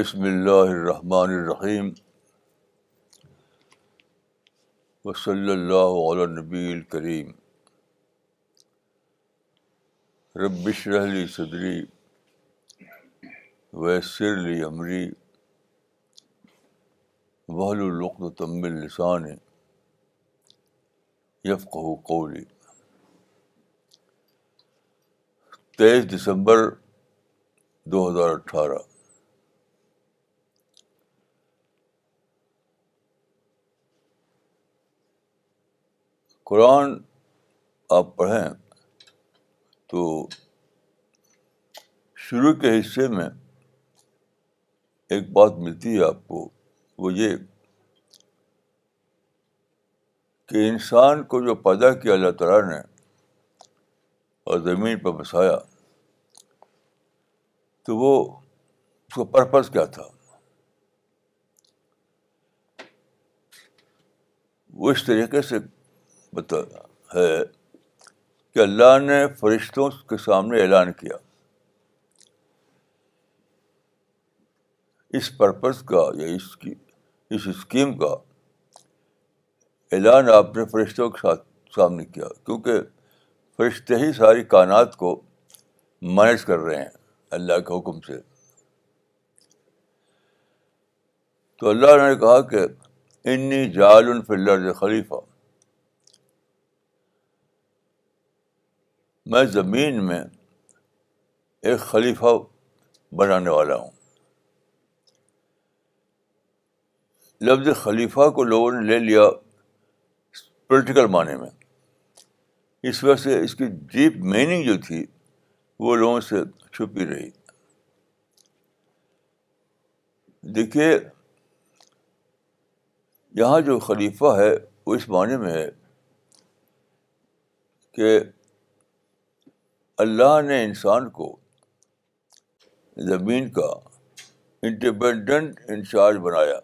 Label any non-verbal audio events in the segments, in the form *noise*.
بسم اللہ الرحمن الرحیم وصلی اللہ علی نبی الکریم ربش رحلی صدری ویسر لی عمری وحل القن و تمبل یفقہ قولی تیئیس دسمبر دو ہزار اٹھارہ قرآن آپ پڑھیں تو شروع کے حصے میں ایک بات ملتی ہے آپ کو وہ یہ کہ انسان کو جو پیدا کیا اللہ تعالیٰ نے اور زمین پہ بسایا تو وہ اس کا پرپز کیا تھا وہ اس طریقے سے بتانا ہے کہ اللہ نے فرشتوں کے سامنے اعلان کیا اس پرپز کا یا اس کی اس اسکیم کا اعلان آپ نے فرشتوں کے ساتھ سامنے کیا کیونکہ فرشتے ہی ساری کائنات کو مینج کر رہے ہیں اللہ کے حکم سے تو اللہ نے کہا کہ انی جال الفلر خلیفہ میں زمین میں ایک خلیفہ بنانے والا ہوں لفظ خلیفہ کو لوگوں نے لے لیا پولیٹیکل معنی میں اس وجہ سے اس کی ڈیپ میننگ جو تھی وہ لوگوں سے چھپی رہی دیکھیے یہاں جو خلیفہ ہے وہ اس معنی میں ہے کہ اللہ نے انسان کو زمین کا انڈیپینڈنٹ انچارج بنایا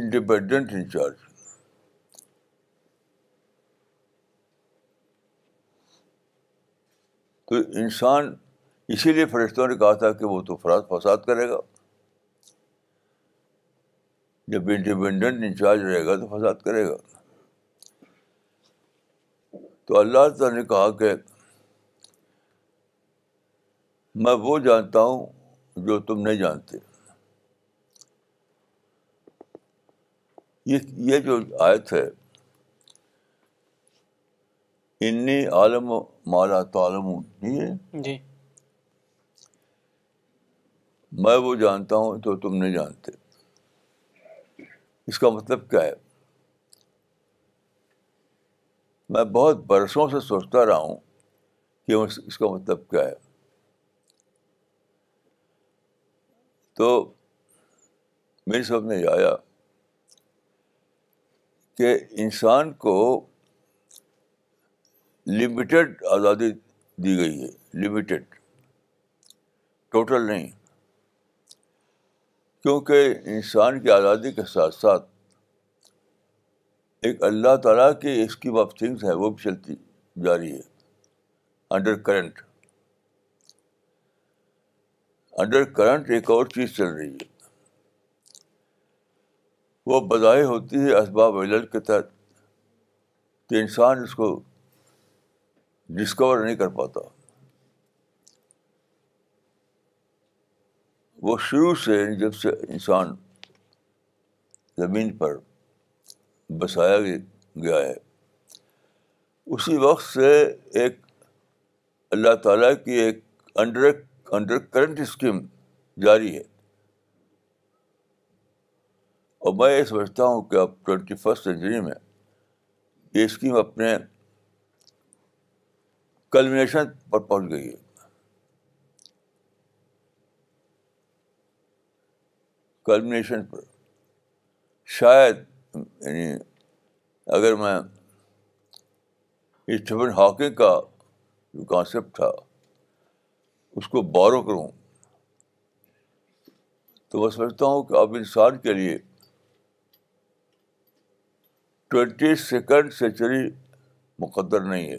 انڈیپینڈنٹ انچارج تو انسان اسی لیے فرشتوں نے کہا تھا کہ وہ تو فراد فساد کرے گا جب انڈیپینڈنٹ انچارج رہے گا تو فساد کرے گا تو اللہ تعالیٰ نے کہا کہ میں وہ جانتا ہوں جو تم نہیں جانتے یہ جو آیت ہے انی عالم مالا تو عالم جی۔ میں وہ جانتا ہوں تو تم نہیں جانتے اس کا مطلب کیا ہے میں بہت برسوں سے سوچتا رہا ہوں کہ اس کا مطلب کیا ہے تو میری سب نے یہ آیا کہ انسان کو لمیٹیڈ آزادی دی گئی ہے لمیٹیڈ ٹوٹل نہیں کیونکہ انسان کی آزادی کے ساتھ ساتھ ایک اللہ تعالیٰ کے اسکیم آف تھنگس ہے وہ بھی چلتی جا رہی ہے انڈر کرنٹ انڈر کرنٹ ایک اور چیز چل رہی ہے وہ بظاہر ہوتی ہے اسباب علل کے تحت کہ انسان اس کو ڈسکور نہیں کر پاتا وہ شروع سے یعنی جب سے انسان زمین پر بسایا گیا ہے اسی وقت سے ایک اللہ تعالیٰ کی ایک انڈر انڈر کرنٹ اسکیم جاری ہے اور میں یہ سمجھتا ہوں کہ اب ٹوینٹی فسٹ سینچری میں یہ اسکیم اپنے کلمنیشن پر پہنچ گئی ہے کلمیشن پر شاید یعنی اگر میں اسٹیفن ہاکنگ کا جو کانسیپٹ تھا اس کو بارو کروں تو میں سمجھتا ہوں کہ اب انسان کے لیے ٹوینٹی سیکنڈ سینچری مقدر نہیں ہے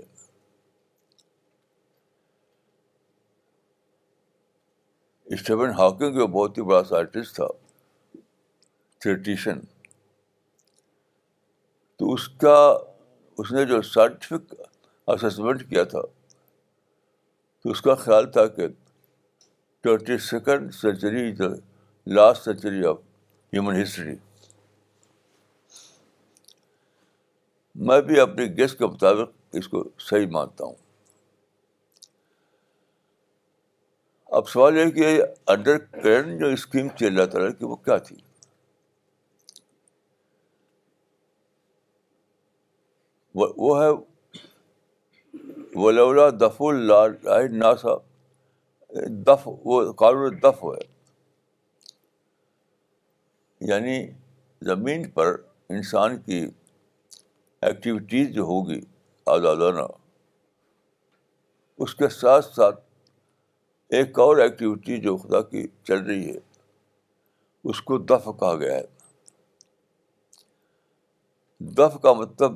اسٹیفن ہاکنگ جو بہت ہی بڑا سائنٹسٹ تھا تھریٹیشن تو اس کا اس نے جو سائنٹیفک اسسمنٹ کیا تھا تو اس کا خیال تھا کہ twenty second century is the last century of human history میں بھی اپنے گیس کے مطابق اس کو صحیح مانتا ہوں اب سوال یہ کہ انڈر کرنٹ جو اسکیم چل رہا تھا کہ وہ کیا تھی وہ ہے ولولا دف اللہ ناسا دف وہ دف ہے یعنی زمین پر انسان کی ایکٹیویٹیز جو ہوگی آزادانہ اس کے ساتھ ساتھ ایک اور ایکٹیویٹی جو خدا کی چل رہی ہے اس کو دف کہا گیا ہے دف کا مطلب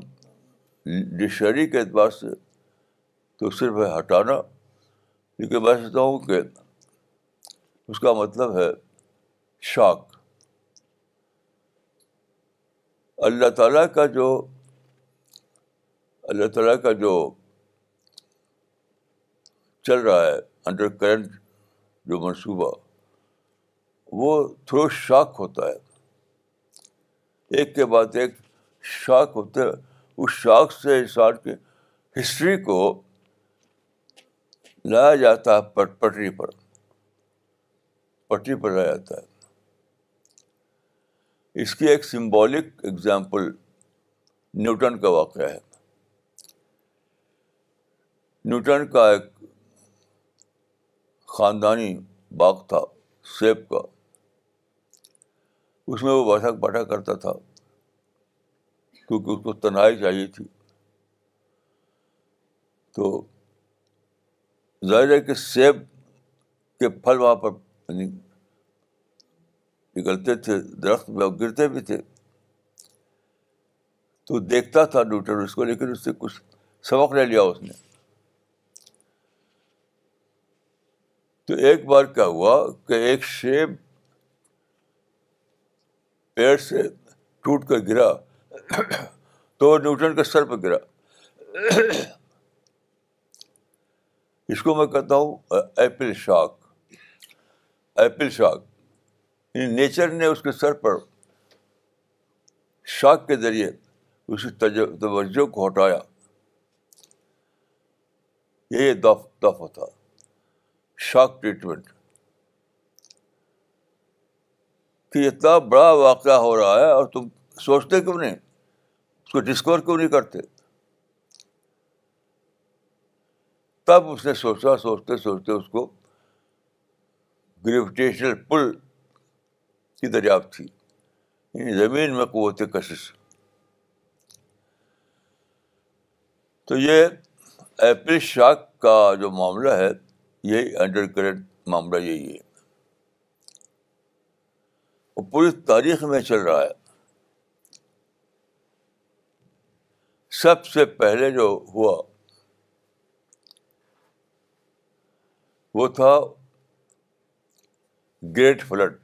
ڈکشنری کے اعتبار سے تو صرف ہے ہٹانا کیونکہ میں سمجھتا ہوں کہ اس کا مطلب ہے شاک اللہ تعالیٰ کا جو اللہ تعالیٰ کا جو چل رہا ہے انڈر کرنٹ جو منصوبہ وہ تھرو شاک ہوتا ہے ایک کے بعد ایک شاک ہوتے اس شوق سے انسان کی ہسٹری کو لایا جاتا ہے پٹ پٹری پر پٹری پر لایا جاتا ہے اس کی ایک سمبولک ایگزامپل نیوٹن کا واقعہ ہے نیوٹن کا ایک خاندانی باغ تھا سیب کا اس میں وہ بیٹھک بیٹھا کرتا تھا کیونکہ اس کو تنہائی چاہیے تھی تو ظاہر ہے کہ سیب کے پھل وہاں پر نکلتے یعنی تھے درخت میں گرتے بھی تھے تو دیکھتا تھا ڈوٹر اس کو لیکن اس سے کچھ سبق لے لیا اس نے تو ایک بار کیا ہوا کہ ایک شیب پیڑ سے ٹوٹ کر گرا تو نیوٹن کے سر پہ گرا اس کو میں کہتا ہوں ایپل شاک ایپل شاک یعنی نیچر نے اس کے سر پر شاک کے ذریعے اس توجہ کو ہٹایا یہ تھا شاک ٹریٹمنٹ کہ اتنا بڑا واقعہ ہو رہا ہے اور تم سوچتے کیوں نہیں اس کو ڈسکور کیوں نہیں کرتے تب اس نے سوچا سوچتے سوچتے اس کو گریویٹیشنل پل کی دریافت تھی یعنی زمین میں قوت کشش تو یہ ایپل شاک کا جو معاملہ ہے یہی انڈر کرنٹ معاملہ یہی ہے وہ پوری تاریخ میں چل رہا ہے سب سے پہلے جو ہوا وہ تھا گریٹ فلڈ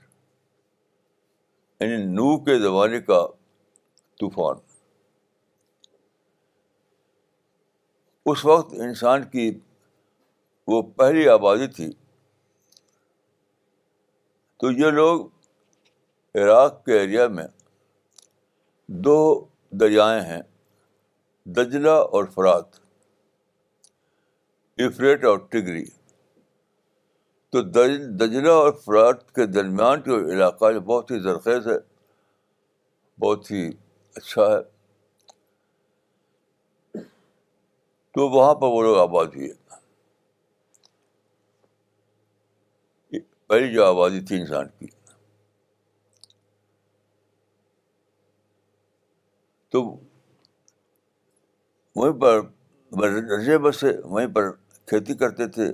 یعنی نو کے زمانے کا طوفان اس وقت انسان کی وہ پہلی آبادی تھی تو یہ لوگ عراق کے ایریا میں دو دریائیں ہیں دجلہ اور فرات افریٹ اور ٹگری تو دجلہ اور فرات کے درمیان جو علاقہ جو بہت ہی زرخیز ہے بہت ہی اچھا ہے تو وہاں پر وہ لوگ آباد ہے پہلی جو آبادی تھی انسان کی تو وہیں پر رجے بسے وہیں پر کھیتی کرتے تھے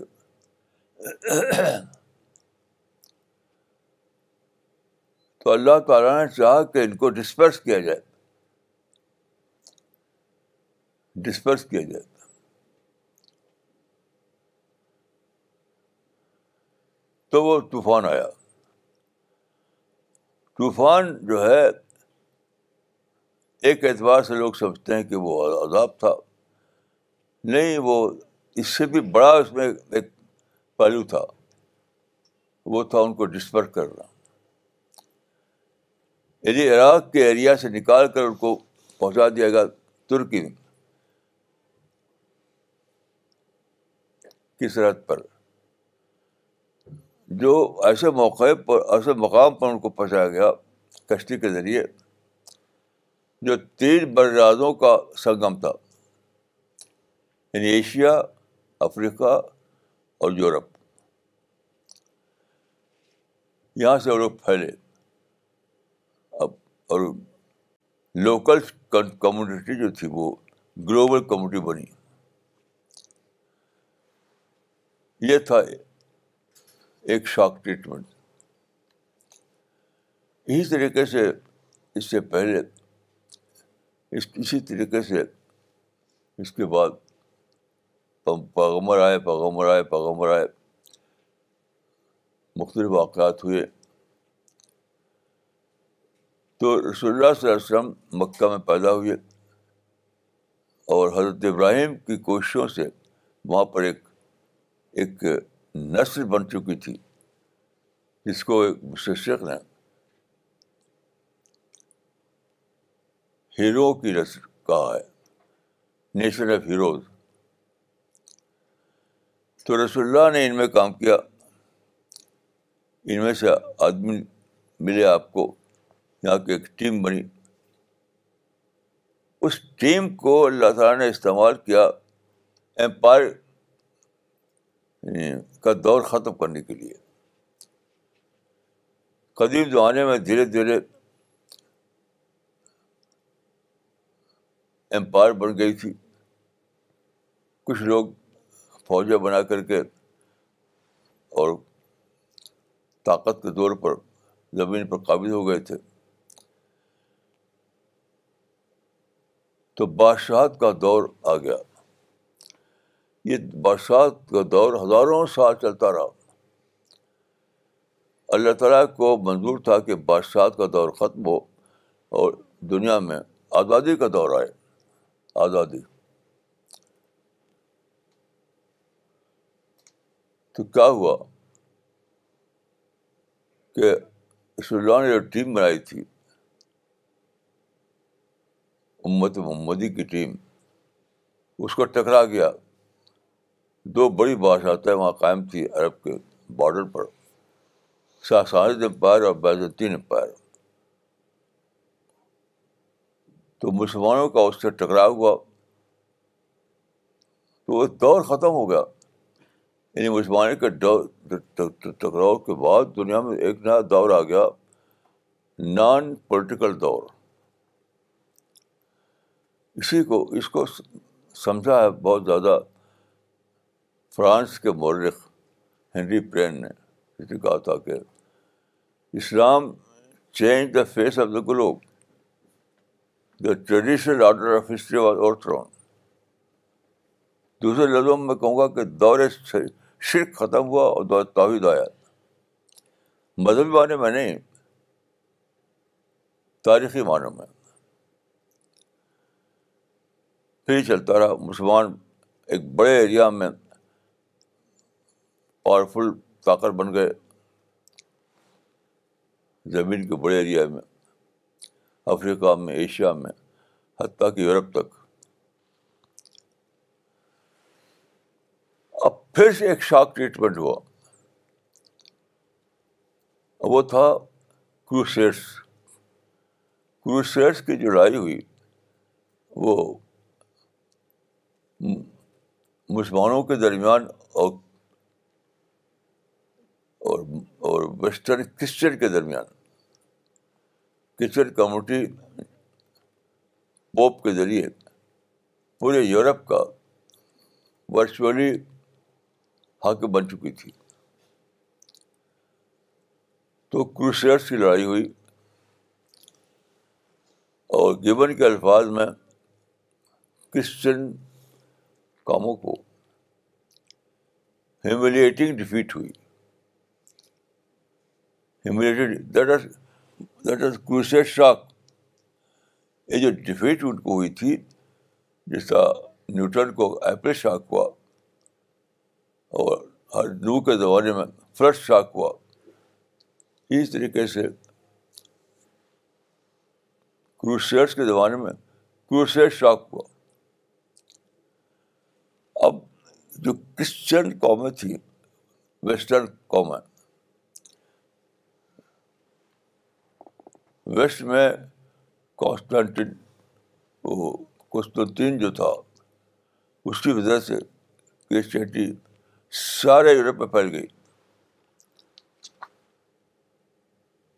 تو اللہ تعالیٰ نے چاہا کہ ان کو ڈسپرس کیا جائے ڈسپرس کیا جائے تو وہ طوفان آیا طوفان جو ہے ایک اعتبار سے لوگ سمجھتے ہیں کہ وہ عذاب تھا نہیں وہ اس سے بھی بڑا اس میں ایک پہلو تھا وہ تھا ان کو ڈسپر کرنا یعنی عراق کے ایریا سے نکال کر ان کو پہنچا دیا گیا ترکی میں کی سرحد پر جو ایسے موقع پر ایسے مقام پر ان کو پہنچایا گیا کشتی کے ذریعے جو تین بر برازوں کا سنگم تھا یعنی ایشیا افریقہ اور یورپ یہاں سے لوگ پھیلے اب اور لوکل کمیونٹی جو تھی وہ گلوبل کمیونٹی بنی یہ تھا ایک شاک ٹریٹمنٹ اسی طریقے سے اس سے پہلے اس اسی طریقے سے اس کے بعد پیغمبر آئے پیغمبر آئے پیغمبر آئے مختلف واقعات ہوئے تو رسول اللہ صلی اللہ علیہ وسلم مکہ میں پیدا ہوئے اور حضرت ابراہیم کی کوششوں سے وہاں پر ایک ایک نثر بن چکی تھی جس کو ایک مشرق نے ہیرو کی نسل کہا ہے نیشن آف ہیروز تو رسول اللہ نے ان میں کام کیا ان میں سے آدمی ملے آپ کو یہاں کی ایک ٹیم بنی اس ٹیم کو اللہ تعالیٰ نے استعمال کیا امپائر یعنی کا دور ختم کرنے کے لیے قدیم زمانے میں دھیرے دھیرے امپائر بن گئی تھی کچھ لوگ فوجیں بنا کر کے اور طاقت کے طور پر زمین پر قابض ہو گئے تھے تو بادشاہت کا دور آ گیا یہ بادشاہت کا دور ہزاروں سال چلتا رہا اللہ تعالیٰ کو منظور تھا کہ بادشاہت کا دور ختم ہو اور دنیا میں آزادی کا دور آئے آزادی تو کیا ہوا کہ اللہ نے جو ٹیم بنائی تھی امت محمدی کی ٹیم اس کو ٹکرا گیا دو بڑی بادشاہتیں وہاں قائم تھی عرب کے بارڈر پر شاہ شاہد امپائر اور بیزنطین امپائر تو مسلمانوں کا اس سے ٹکراؤ ہوا تو وہ دور ختم ہو گیا یعنی مسلمانوں کے ٹکراؤ کے بعد دنیا میں ایک نیا دور آ گیا نان پولیٹیکل دور اسی کو اس کو سمجھا ہے بہت زیادہ فرانس کے مورخ ہینری پرین نے اس نے کہا تھا کہ Islam change the face of the globe the traditional order of history was over thrown دوسرے لفظوں میں کہوں گا کہ دور شرک ختم ہوا اور دور توحید آیا مذہبی معنی میں نہیں تاریخی معنی میں پھر چلتا رہا مسلمان ایک بڑے ایریا میں پاورفل طاقت بن گئے زمین کے بڑے ایریا میں افریقہ میں ایشیا میں حتیٰ کہ یورپ تک اب پھر سے ایک شاک ٹریٹمنٹ ہوا وہ تھا کروسیٹس کروسیٹس کی جو لڑائی ہوئی وہ مسلمانوں کے درمیان اور ویسٹرن کرسچن کے درمیان کرسچن کمیونٹی پوپ کے ذریعے پورے یورپ کا ورچولی حق بن چکی تھی تو کروشیئرس کی لڑائی ہوئی اور گیبن کے الفاظ میں کرسچن کاموں کو ہیملیٹنگ ڈیفیٹ ہوئی that is that is crusade shock یہ جو ڈیفیٹ ان کو ہوئی تھی جس طرح نیوٹن کو ایپل شاک ہوا اور ہر نو کے زمانے میں فلڈ شاک ہوا اس طریقے سے کروسیٹ کے زمانے میں کروسیٹ شاک ہوا اب جو کرسچن قومیں تھیں ویسٹرن قومیں ویسٹ میں وہ کون جو تھا اس کی وجہ سے کرسچینٹی سارے یورپ میں پھیل گئی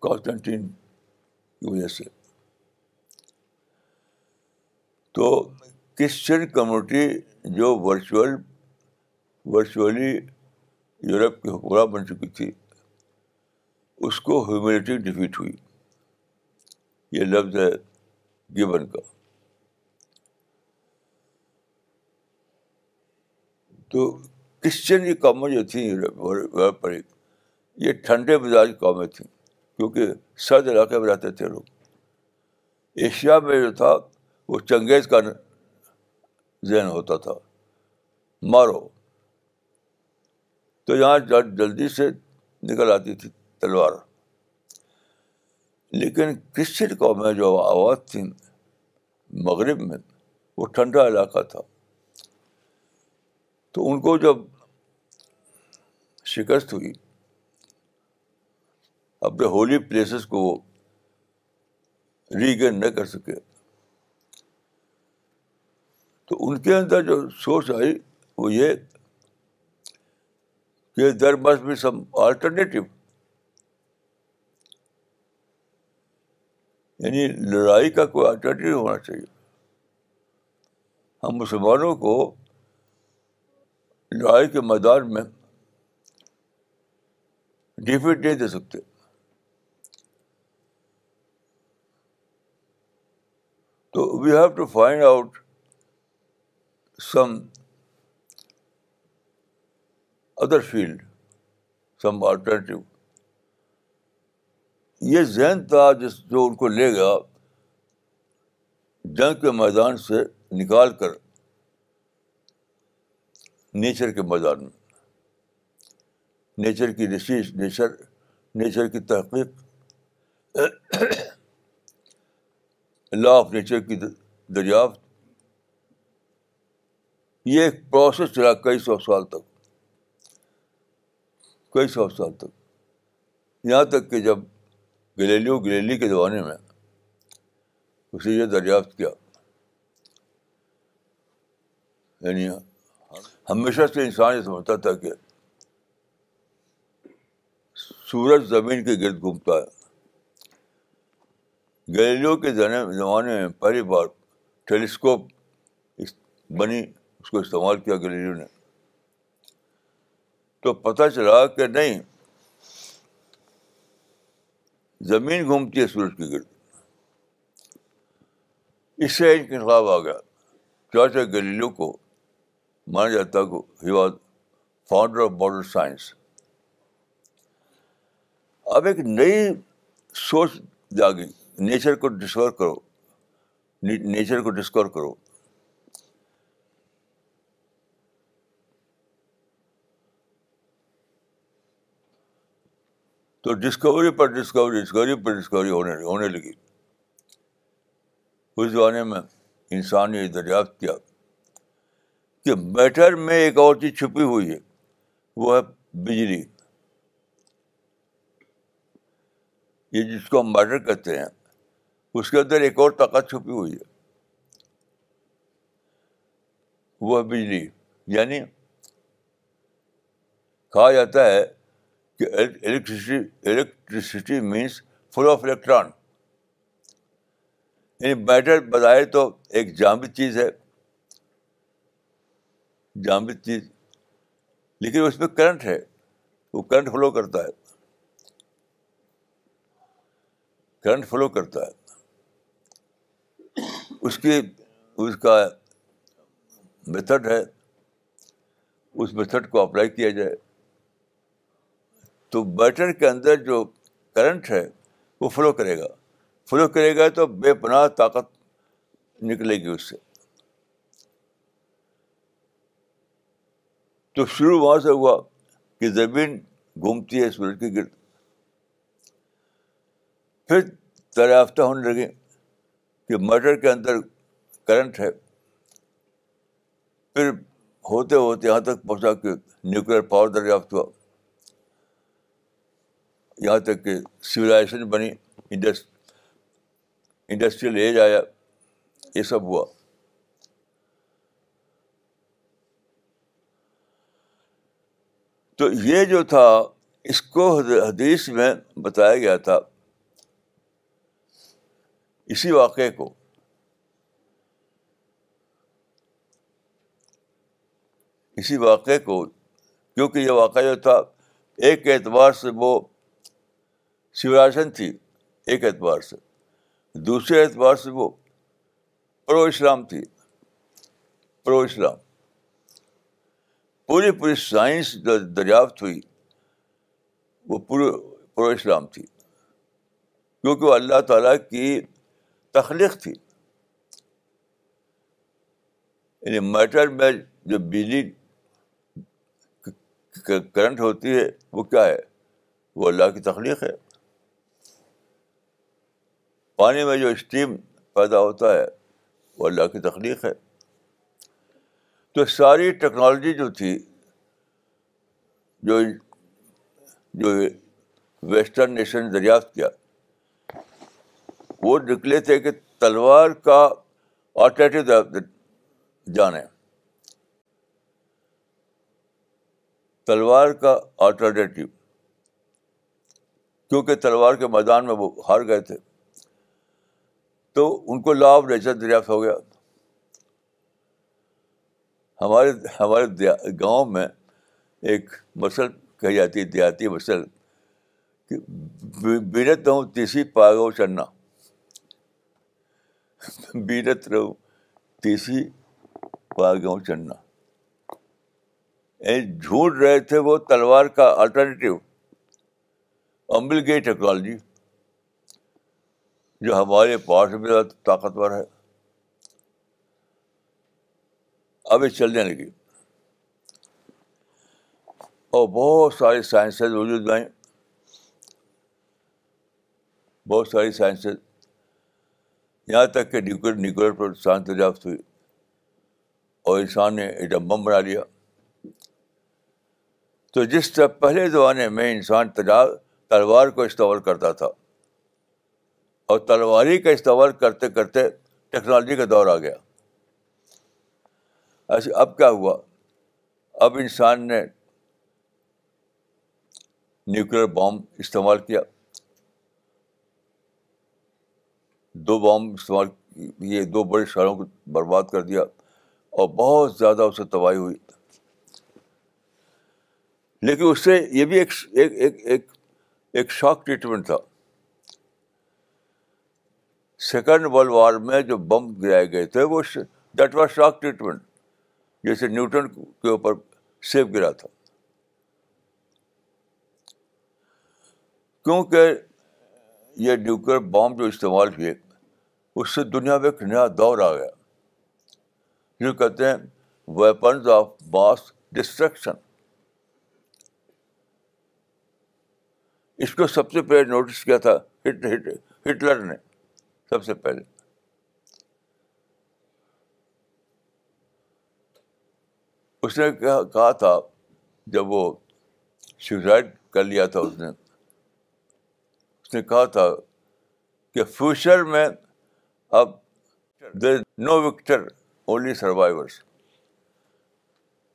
کانسٹنٹین کی وجہ سے تو کرسچن کمیونٹی جو ورچوئل ورچولی یورپ کی حکمراں بن چکی تھی اس کو ہیومینٹی ڈیفیٹ ہوئی یہ لفظ ہے گیون کا تو کرسچن یہ قومیں جو تھیں یہ ٹھنڈے مزاج قومیں تھیں کیونکہ سرد علاقے میں رہتے تھے لوگ ایشیا میں جو تھا وہ چنگیز کا ذہن ہوتا تھا مارو تو یہاں جلدی سے نکل آتی تھی تلوار لیکن کرسچن قوم میں جو آواز تھی مغرب میں وہ ٹھنڈا علاقہ تھا تو ان کو جب شکست ہوئی اپنے ہولی پلیسز کو وہ ریگین نہ کر سکے تو ان کے اندر جو سوچ آئی وہ یہ کہ در مس بھی سم آلٹرنیٹیو یعنی لڑائی کا کوئی آلٹرنیٹو ہونا چاہیے ہم مسلمانوں کو لڑائی کے میدان میں ڈیفیٹ نہیں دے سکتے تو we have to find out some other field some alternative یہ ذہن تھا جس جو ان کو لے گیا جنگ کے میدان سے نکال کر نیچر کے میدان میں نیچر کی رشیش نیچر نیچر کی تحقیق لا آف نیچر کی دریافت یہ ایک پروسیس چلا کئی سو سال تک کئی سو سال تک یہاں تک کہ جب گلیلیو گلیلی کے زمانے میں اسے دریافت کیا یعنی ہمیشہ سے انسان یہ سمجھتا تھا کہ سورج زمین کے گرد گھومتا ہے گلیلیو کے زمانے میں پہلی بار ٹیلیسکوپ بنی اس کو استعمال کیا گلیلیو نے تو پتہ چلا کہ نہیں زمین گھومتی ہے سورج کے گرد اس سے ایک انقلاب آ گیا چاچا گلیلو کو مانا جاتا کو he was founder of modern science اب ایک نئی سوچ جاگی نیچر کو ڈسکور کرو نیچر کو ڈسکور کرو تو ڈسکوری پر ڈسکوری ڈسکوری پر ڈسکوری ہونے ہونے لگی اس زمانے میں انسان نے یہ دریافت کیا کہ میٹر میں ایک اور چیز چھپی ہوئی ہے وہ ہے بجلی یہ جس کو ہم میٹر کہتے ہیں اس کے اندر ایک اور طاقت چھپی ہوئی ہے وہ ہے بجلی یعنی کہا جاتا ہے electricity electricity means full of electron یعنی میٹر بظاہر تو ایک جامد چیز ہے جامد چیز لیکن اس میں کرنٹ ہے وہ کرنٹ فلو کرتا ہے کرنٹ فلو کرتا ہے اس کی اس کا میتھڈ ہے اس میتھڈ کو اپلائی کیا جائے تو بیٹر کے اندر جو کرنٹ ہے وہ فلو کرے گا فلو کرے گا تو بے پناہ طاقت نکلے گی اس سے تو شروع وہاں سے ہوا کہ زمین گھومتی ہے سورج کے گرد پھر دریافتہ ہونے لگے کہ مٹر کے اندر کرنٹ ہے پھر ہوتے ہوتے یہاں تک پہنچا کہ نیوکلیر پاور دریافت ہوا یہاں تک کہ سویلائزیشن بنی انڈس انڈسٹریل ایج آیا یہ سب ہوا تو یہ جو تھا اس کو حدیث میں بتایا گیا تھا اسی واقعے کو اسی واقعے کو کیونکہ یہ واقعہ جو تھا ایک اعتبار سے وہ سولاشن تھی ایک اعتبار سے دوسرے اعتبار سے وہ پرو اسلام تھی پرو اسلام پوری پوری سائنس جو دریافت ہوئی وہ پورے پرو اسلام تھی کیونکہ وہ اللہ تعالیٰ کی تخلیق تھی یعنی میٹر میں جو بجلی کرنٹ ہوتی ہے وہ کیا ہے وہ اللہ کی تخلیق ہے پانی میں جو اسٹیم پیدا ہوتا ہے وہ اللہ کی تخلیق ہے تو ساری ٹیکنالوجی جو تھی جو جو ویسٹرن نیشن دریافت کیا وہ نکلے تھے کہ تلوار کا آلٹرنیٹو جانیں تلوار کا آلٹرنیٹیو کیونکہ تلوار کے میدان میں وہ ہار گئے تھے تو ان کو لا آف نیچر دریافت ہو گیا ہمارے ہمارے گاؤں میں ایک مسل کہی جاتی ہے دیہاتی مسل کہ رہوں تیسی پاگو چنا بینت رہو تیسی پاگو چڑنا جھوٹ رہے تھے وہ تلوار کا الٹرنیٹیو امبل گئی ٹیکنالوجی جو ہمارے پاس طاقتور ہے اب یہ چلنے لگی اور بہت سارے وجود میں آئیں بہت ساری سائنس یہاں تک کہ نیوکل نیوکلیر پر سائنس دریافت ہوئی اور انسان نے ایٹم بم بنا لیا تو جس طرح پہلے زمانے میں انسان تجار تلوار کو استعمال کرتا تھا اور تلواری کا استعمال کرتے کرتے ٹیکنالوجی کا دور آ گیا ایسے اچھا، اب کیا ہوا اب انسان نے نیوکلیر بام استعمال کیا دو بام استعمال یہ دو بڑے شہروں کو برباد کر دیا اور بہت زیادہ اس سے تباہی ہوئی لیکن اس سے یہ بھی ایک ایک ایک شاک ٹریٹمنٹ تھا سیکنڈ ورلڈ وار میں جو بم گرائے گئے تھے وہ دیٹ واز شاک ٹریٹمنٹ جیسے نیوٹن کے اوپر سیف گرا تھا کیونکہ یہ نیوکلیر بام جو استعمال ہوئے اس سے دنیا میں ایک نیا دور آ گیا جو کہتے ہیں ویپنز آف ماس ڈسٹرکشن اس کو سب سے پہلے نوٹس کیا تھا ہٹلر نے سب سے پہلے اس نے کہا تھا جب وہ سوسائڈ کر لیا تھا اس نے اس نے کہا تھا کہ فیوچر میں اب there no victor only survivors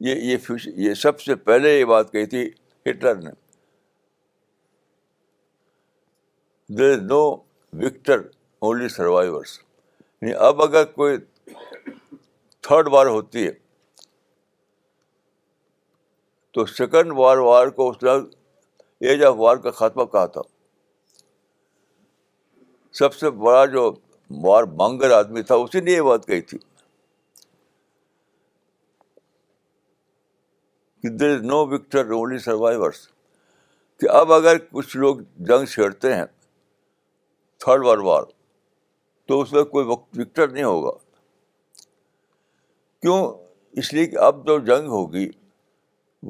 یہ یہ فیوچر یہ سب سے پہلے یہ بات کہی تھی ہٹلر نے there is no victor only یعنی سروائیورس اب اگر کوئی تھرڈ وار ہوتی ہے تو سیکنڈ وار وار کو اس نے ایج آف وار کا خاتمہ کہا تھا سب سے بڑا جو وار مانگر آدمی تھا اسی نے یہ بات کہی تھی کہ there is no victor only survivors کہ اب اگر کچھ لوگ جنگ چھیڑتے ہیں تھرڈ ورلڈ وار تو اس میں کوئی وقت وکٹر نہیں ہوگا کیوں اس لیے کہ اب جو جنگ ہوگی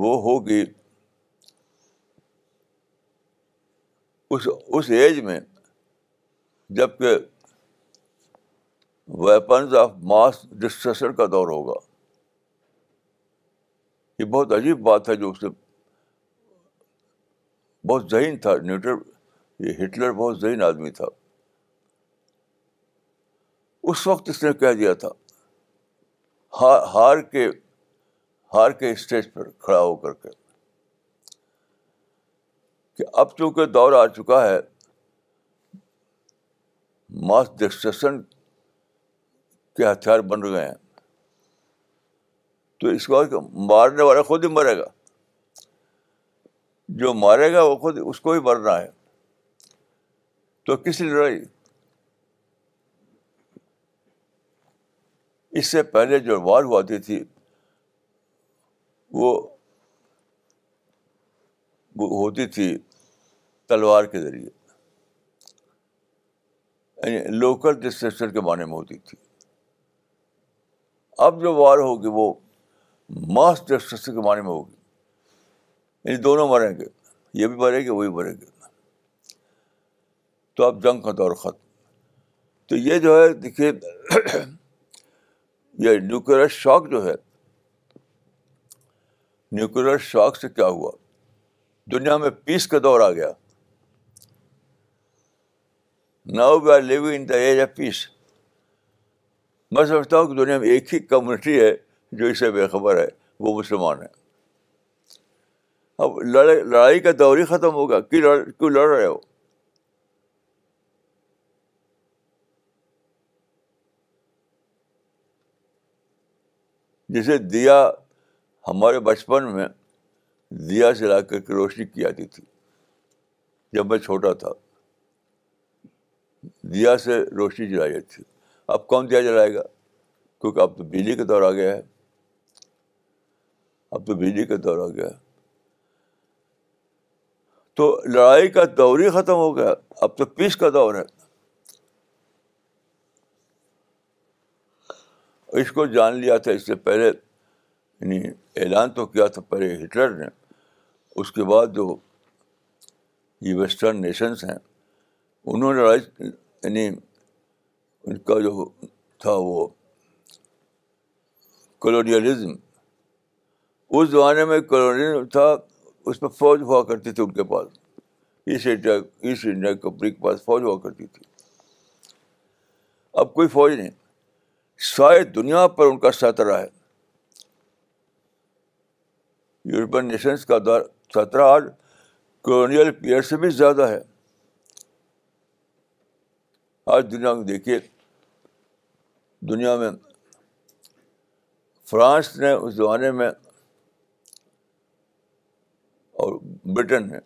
وہ ہوگی اس اس ایج میں جب کہ ویپنز آف ماس ڈسٹرسر کا دور ہوگا یہ بہت عجیب بات ہے جو اس سے بہت ذہین تھا نیوٹر یہ ہٹلر بہت ذہین آدمی تھا اس وقت اس نے کہہ دیا تھا ہار ہار کے ہار کے اسٹیج پر کھڑا ہو کر کے کہ اب چونکہ دور آ چکا ہے ماس ڈسٹرکشن کے ہتھیار بن گئے ہیں تو اس کو مارنے والا خود ہی مرے گا جو مارے گا وہ خود اس کو ہی مرنا ہے تو کس لیے لڑائی اس سے پہلے جو وار ہوا دی تھی وہ ہوتی تھی تلوار کے ذریعے یعنی لوکل ڈسٹرکشن کے معنی میں ہوتی تھی اب جو وار ہوگی وہ ماس ڈسٹرکشن کے معنی میں ہوگی یعنی دونوں مریں گے یہ بھی مرے گی وہ بھی مریں گے تو اب جنگ کا دور ختم تو یہ جو ہے دیکھیے یہ نیوکلر شاک جو ہے نیوکلر شاک سے کیا ہوا دنیا میں پیس کا دور آ گیا now we are live in the age of peace میں سمجھتا ہوں کہ دنیا میں ایک ہی کمیونٹی ہے جو اسے بے خبر ہے وہ مسلمان ہے اب لڑائی کا دور ہی ختم ہوگا کیوں کیوں لڑ رہے ہو جسے دیا ہمارے بچپن میں دیا سے لا کر کے روشنی کی جاتی تھی جب میں چھوٹا تھا دیا سے روشنی جلائی جاتی تھی اب کون دیا جلائے گا کیونکہ اب تو بجلی کا دور آ گیا ہے اب تو بجلی کا دور آ گیا ہے تو لڑائی کا دور ہی ختم ہو گیا اب تو پیس کا دور ہے اس کو جان لیا تھا اس سے پہلے یعنی اعلان تو کیا تھا پہلے ہٹلر نے اس کے بعد جو یہ ویسٹرن نیشنس ہیں انہوں نے یعنی ان کا جو تھا وہ کلونیلزم اس زمانے میں کلونیل تھا اس میں فوج ہوا کرتی تھی ان کے پاس East India East India Company کے پاس فوج ہوا کرتی تھی اب کوئی فوج نہیں ساری دنیا پر ان کا چھترہ ہے یورپین نیشنس کا چھترا آج کل پیریڈ سے بھی زیادہ ہے آج دنیا میں دیکھیے دنیا میں فرانس نے اس زمانے میں اور برٹن نے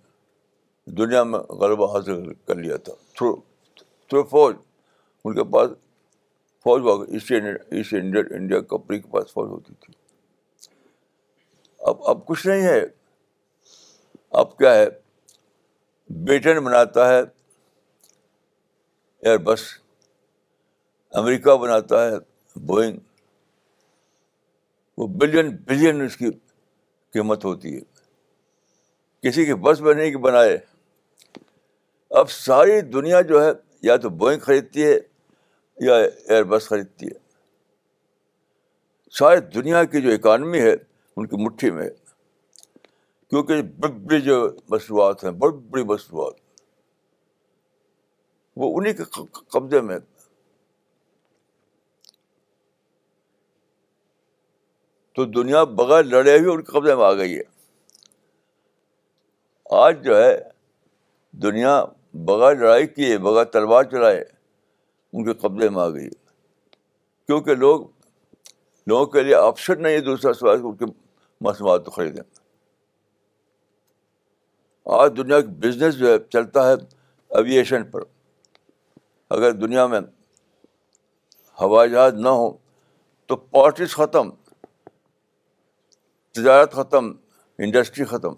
دنیا میں غلبہ حاصل کر لیا تھا تھرو تھرو فوج ان کے پاس فوج ہوا ایسٹ انڈیا انڈیا کمپنی کے پاس فوج ہوتی تھی اب اب کچھ نہیں ہے اب کیا ہے بریٹن بناتا ہے ایئر بس امریکہ بناتا ہے بوئنگ وہ بلین بلین اس کی قیمت ہوتی ہے کسی کے بس میں نہیں بنائے اب ساری دنیا جو ہے یا تو بوئنگ خریدتی ہے یا ایئر بس خریدتی ہے شاید دنیا کی جو اکانمی ہے ان کی مٹھی میں ہے کیونکہ بڑی بڑی جو مصنوعات ہیں بڑی بڑی مصنوعات وہ انہیں کے قبضے میں تو دنیا بغیر لڑے ہوئے ان کے قبضے میں آ گئی ہے آج جو ہے دنیا بغیر لڑائی کیے بغیر تلوار چلائے ان کے قبضے میں آ گئی کیونکہ لوگ لوگوں کے لیے آپشن نہیں ہے دوسرا سوال ان کے مصنوعات کو خریدیں آج دنیا کا بزنس جو ہے چلتا ہے ایویشن پر اگر دنیا میں ہوائی جہاز نہ ہو تو پالٹکس ختم تجارت ختم انڈسٹری ختم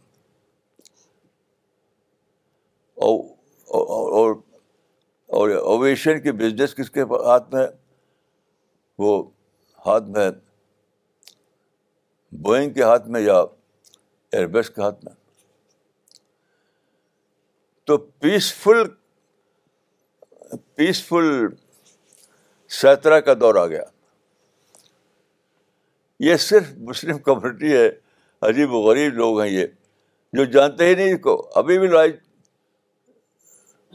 اور اور اوویشن کی بزنس کس کے ہاتھ میں وہ ہاتھ میں بوئنگ کے ہاتھ میں یا ایئر بیس کے ہاتھ میں تو پیسفل پیسفل سیترا کا دور آ گیا یہ صرف مسلم کمیونٹی ہے عجیب و غریب لوگ ہیں یہ جو جانتے ہی نہیں اس کو ابھی بھی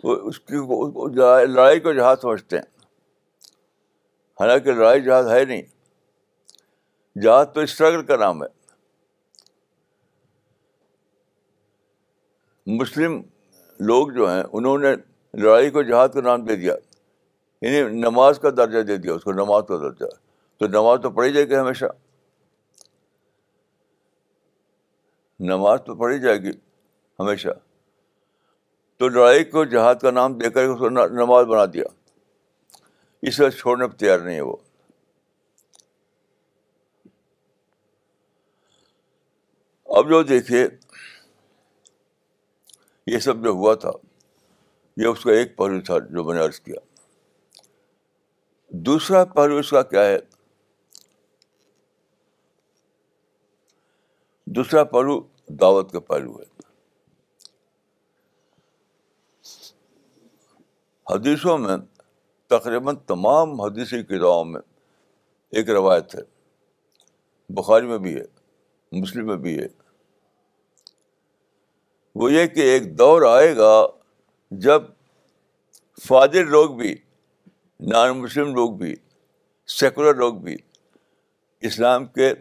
وہ اس کی لڑائی کو جہاد سمجھتے ہیں حالانکہ لڑائی جہاز ہے نہیں جہاز تو اسٹرگل کا نام ہے مسلم لوگ جو ہیں انہوں نے لڑائی کو جہاد کا نام دے دیا یعنی نماز کا درجہ دے دیا اس کو نماز کا درجہ تو نماز تو پڑھی جائے گی ہمیشہ نماز تو پڑھی جائے گی ہمیشہ تو لڑائی کو جہاد کا نام دے کر اس کو نماز بنا دیا اس وقت چھوڑنے پہ تیار نہیں ہے وہ اب جو دیکھیے یہ سب جو ہوا تھا یہ اس کا ایک پہلو تھا جو میں نے عرض کیا دوسرا پہلو اس کا کیا ہے دوسرا پہلو دعوت کا پہلو ہے حدیثوں میں تقریباً تمام حدیثی کتابوں میں ایک روایت ہے بخاری میں بھی ہے مسلم میں بھی ہے وہ یہ کہ ایک دور آئے گا جب فادر لوگ بھی نان مسلم لوگ بھی سیکولر لوگ بھی اسلام کے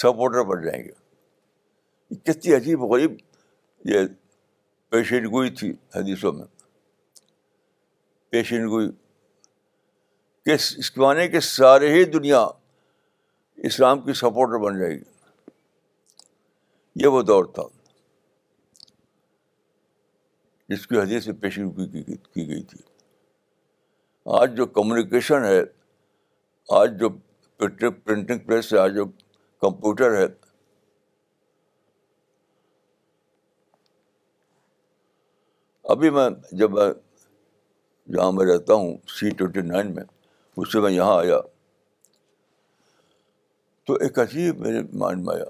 سپورٹر بن جائیں گے کتنی عجیب غریب یہ پیشن گوئی تھی حدیثوں میں پیشن گوئی کہ اس کے معنی کہ سارے ہی دنیا اسلام کی سپورٹر بن جائے گی یہ وہ دور تھا جس کی حدیث سے پیشن گوئی کی گئی تھی آج جو کمیونیکیشن ہے آج جو پرنٹنگ پریس ہے آج جو کمپیوٹر ہے ابھی میں جب میں جہاں میں رہتا ہوں سی ٹوینٹی نائن میں اس سے میں یہاں آیا تو ایک عجیب میرے مائنڈ میں آیا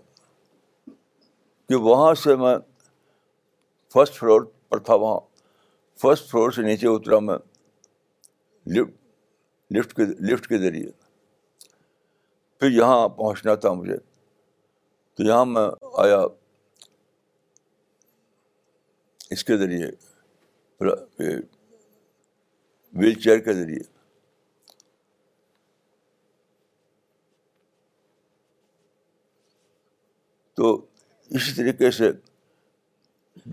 کہ وہاں سے میں فرسٹ فلور پر تھا وہاں فسٹ فلور سے نیچے اترا میں لفٹ لفٹ کے لفٹ کے ذریعے پھر یہاں پہنچنا تھا مجھے تو یہاں میں آیا اس کے ذریعے ویل چیئر کے ذریعے تو اسی طریقے سے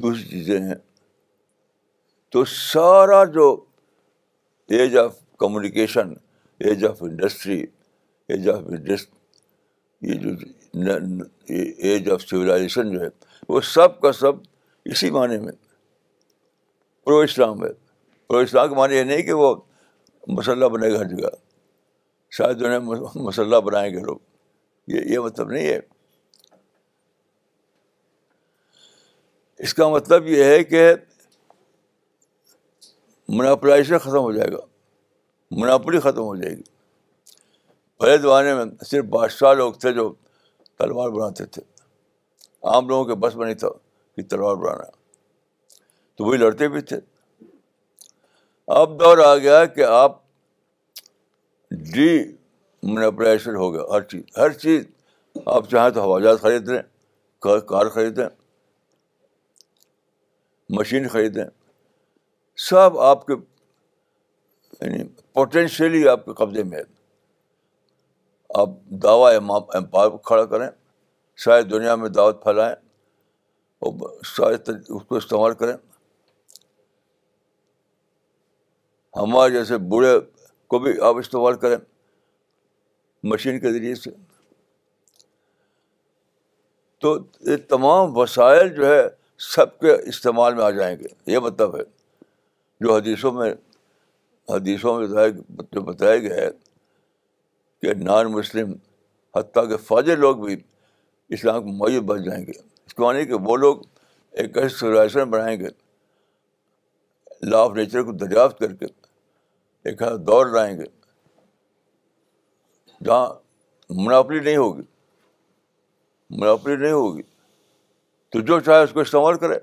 دوسری چیزیں ہیں تو سارا جو age of communication age of industry age of Indus یہ جو ایج آف سیویلائزیشن جو ہے وہ سب کا سب اسی معنی میں پرو اسلام ہے پرو اسلام کے معنی یہ نہیں کہ وہ مسلح بنے گا ہر جگہ شاید انہیں مسلح بنائیں گے لوگ یہ یہ مطلب نہیں ہے اس کا مطلب یہ ہے کہ مناپلائزیشن ختم ہو جائے گا مناپلی ختم ہو جائے گی پہلے زمانے میں صرف بادشاہ لوگ تھے جو تلوار بناتے تھے عام لوگوں کے بس میں نہیں تھا کہ تلوار بنانا تو وہی لڑتے بھی تھے اب دور آ گیا کہ آپ ڈی من ہو گیا ہر چیز ہر چیز آپ چاہیں تو ہوا جہاز خرید لیں کار خریدیں مشین خریدیں سب آپ کے یعنی پوٹینشیلی آپ کے قبضے میں ہے آپ دعویٰ امپائر کھڑا کریں شاید دنیا میں دعوت پھیلائیں اور شاید اس کو استعمال کریں ہمارے جیسے بوڑھے کو بھی آپ استعمال کریں مشین کے ذریعے سے تو یہ تمام وسائل جو ہے سب کے استعمال میں آ جائیں گے یہ مطلب ہے جو حدیثوں میں حدیثوں میں جو بتایا گیا ہے کہ نان مسلم حتیٰ کہ فاج لوگ بھی اسلام کو معیوب بن جائیں گے اس کو مانی کہ وہ لوگ ایک ایکشن بنائیں گے لا آف نیچر کو دریافت کر کے ایک دور لائیں گے جہاں مناپلی نہیں ہوگی مناپلی نہیں ہوگی تو جو چاہے اس کو استعمال کرے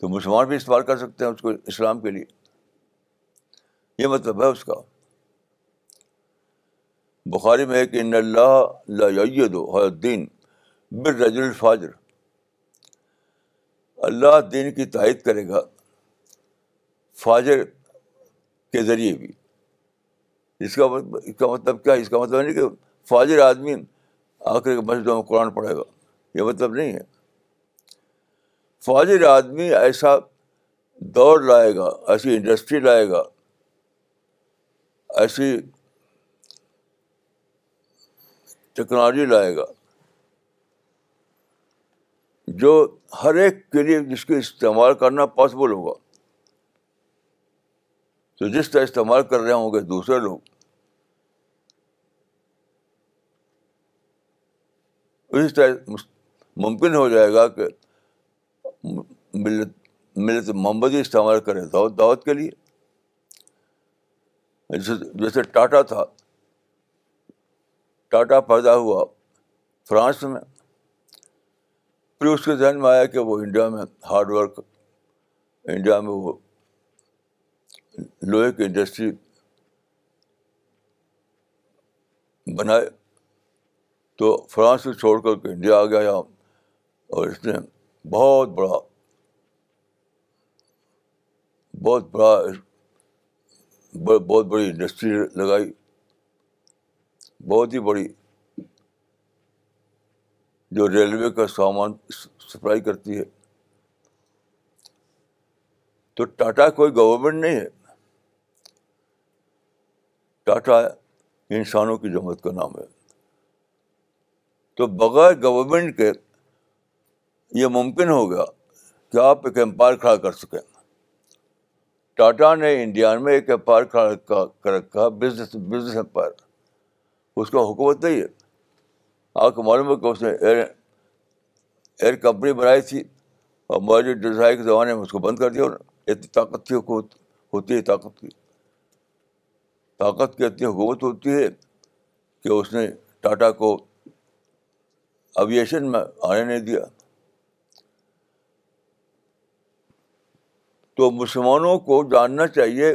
تو مسلمان بھی استعمال کر سکتے ہیں اس کو اسلام کے لیے یہ مطلب ہے اس کا بخاری میں ہے کہ ان اللہ الدین الفاظر اللہ دین کی تائید کرے گا فاجر کے ذریعے بھی اس کا اس کا مطلب کیا اس کا مطلب نہیں کہ فاجر آدمی آخر کے مسجدوں میں قرآن پڑھے گا یہ مطلب نہیں ہے فاجر آدمی ایسا دور لائے گا ایسی انڈسٹری لائے گا ایسی ٹیکنالوجی لائے گا جو ہر ایک کے لیے جس کو استعمال کرنا پاسبل ہوگا تو جس طرح استعمال کر رہے ہوں گے دوسرے لوگ اسی طرح ممکن ہو جائے گا کہ ملت ملت محمدی استعمال کرے دعوت دعوت کے لیے جیسے ٹاٹا تھا ٹاٹا پیدا ہوا فرانس میں پھر اس کے ذہن میں آیا کہ وہ انڈیا میں ہارڈ ورک انڈیا میں وہ لوہے کی انڈسٹری بنائے تو فرانس کو چھوڑ کر کے انڈیا آ گیا یہاں اور اس نے بہت بڑا بہت بڑا بہت بڑی انڈسٹری لگائی بہت ہی بڑی جو ریلوے کا سامان سپلائی کرتی ہے تو ٹاٹا کوئی گورنمنٹ نہیں ہے ٹاٹا انسانوں کی جماعت کا نام ہے تو بغیر گورنمنٹ کے یہ ممکن ہو گیا کہ آپ ایک امپائر کھڑا کر سکیں ٹاٹا نے انڈیا میں ایک امپائر کھڑا کر رکھا بزنس بزنس امپائر اس کا حکومت نہیں ہے آپ کو معلوم ہے کہ اس نے ایئر ایئر کمپنی بنائی تھی اور موجود ڈیزائن کے زمانے میں اس کو بند کر دیا اتنی طاقت حکومت ہوتی ہے طاقت کی طاقت کی اتنی حکومت ہوتی ہے کہ اس نے ٹاٹا کو ایویشن میں آنے نہیں دیا تو مسلمانوں کو جاننا چاہیے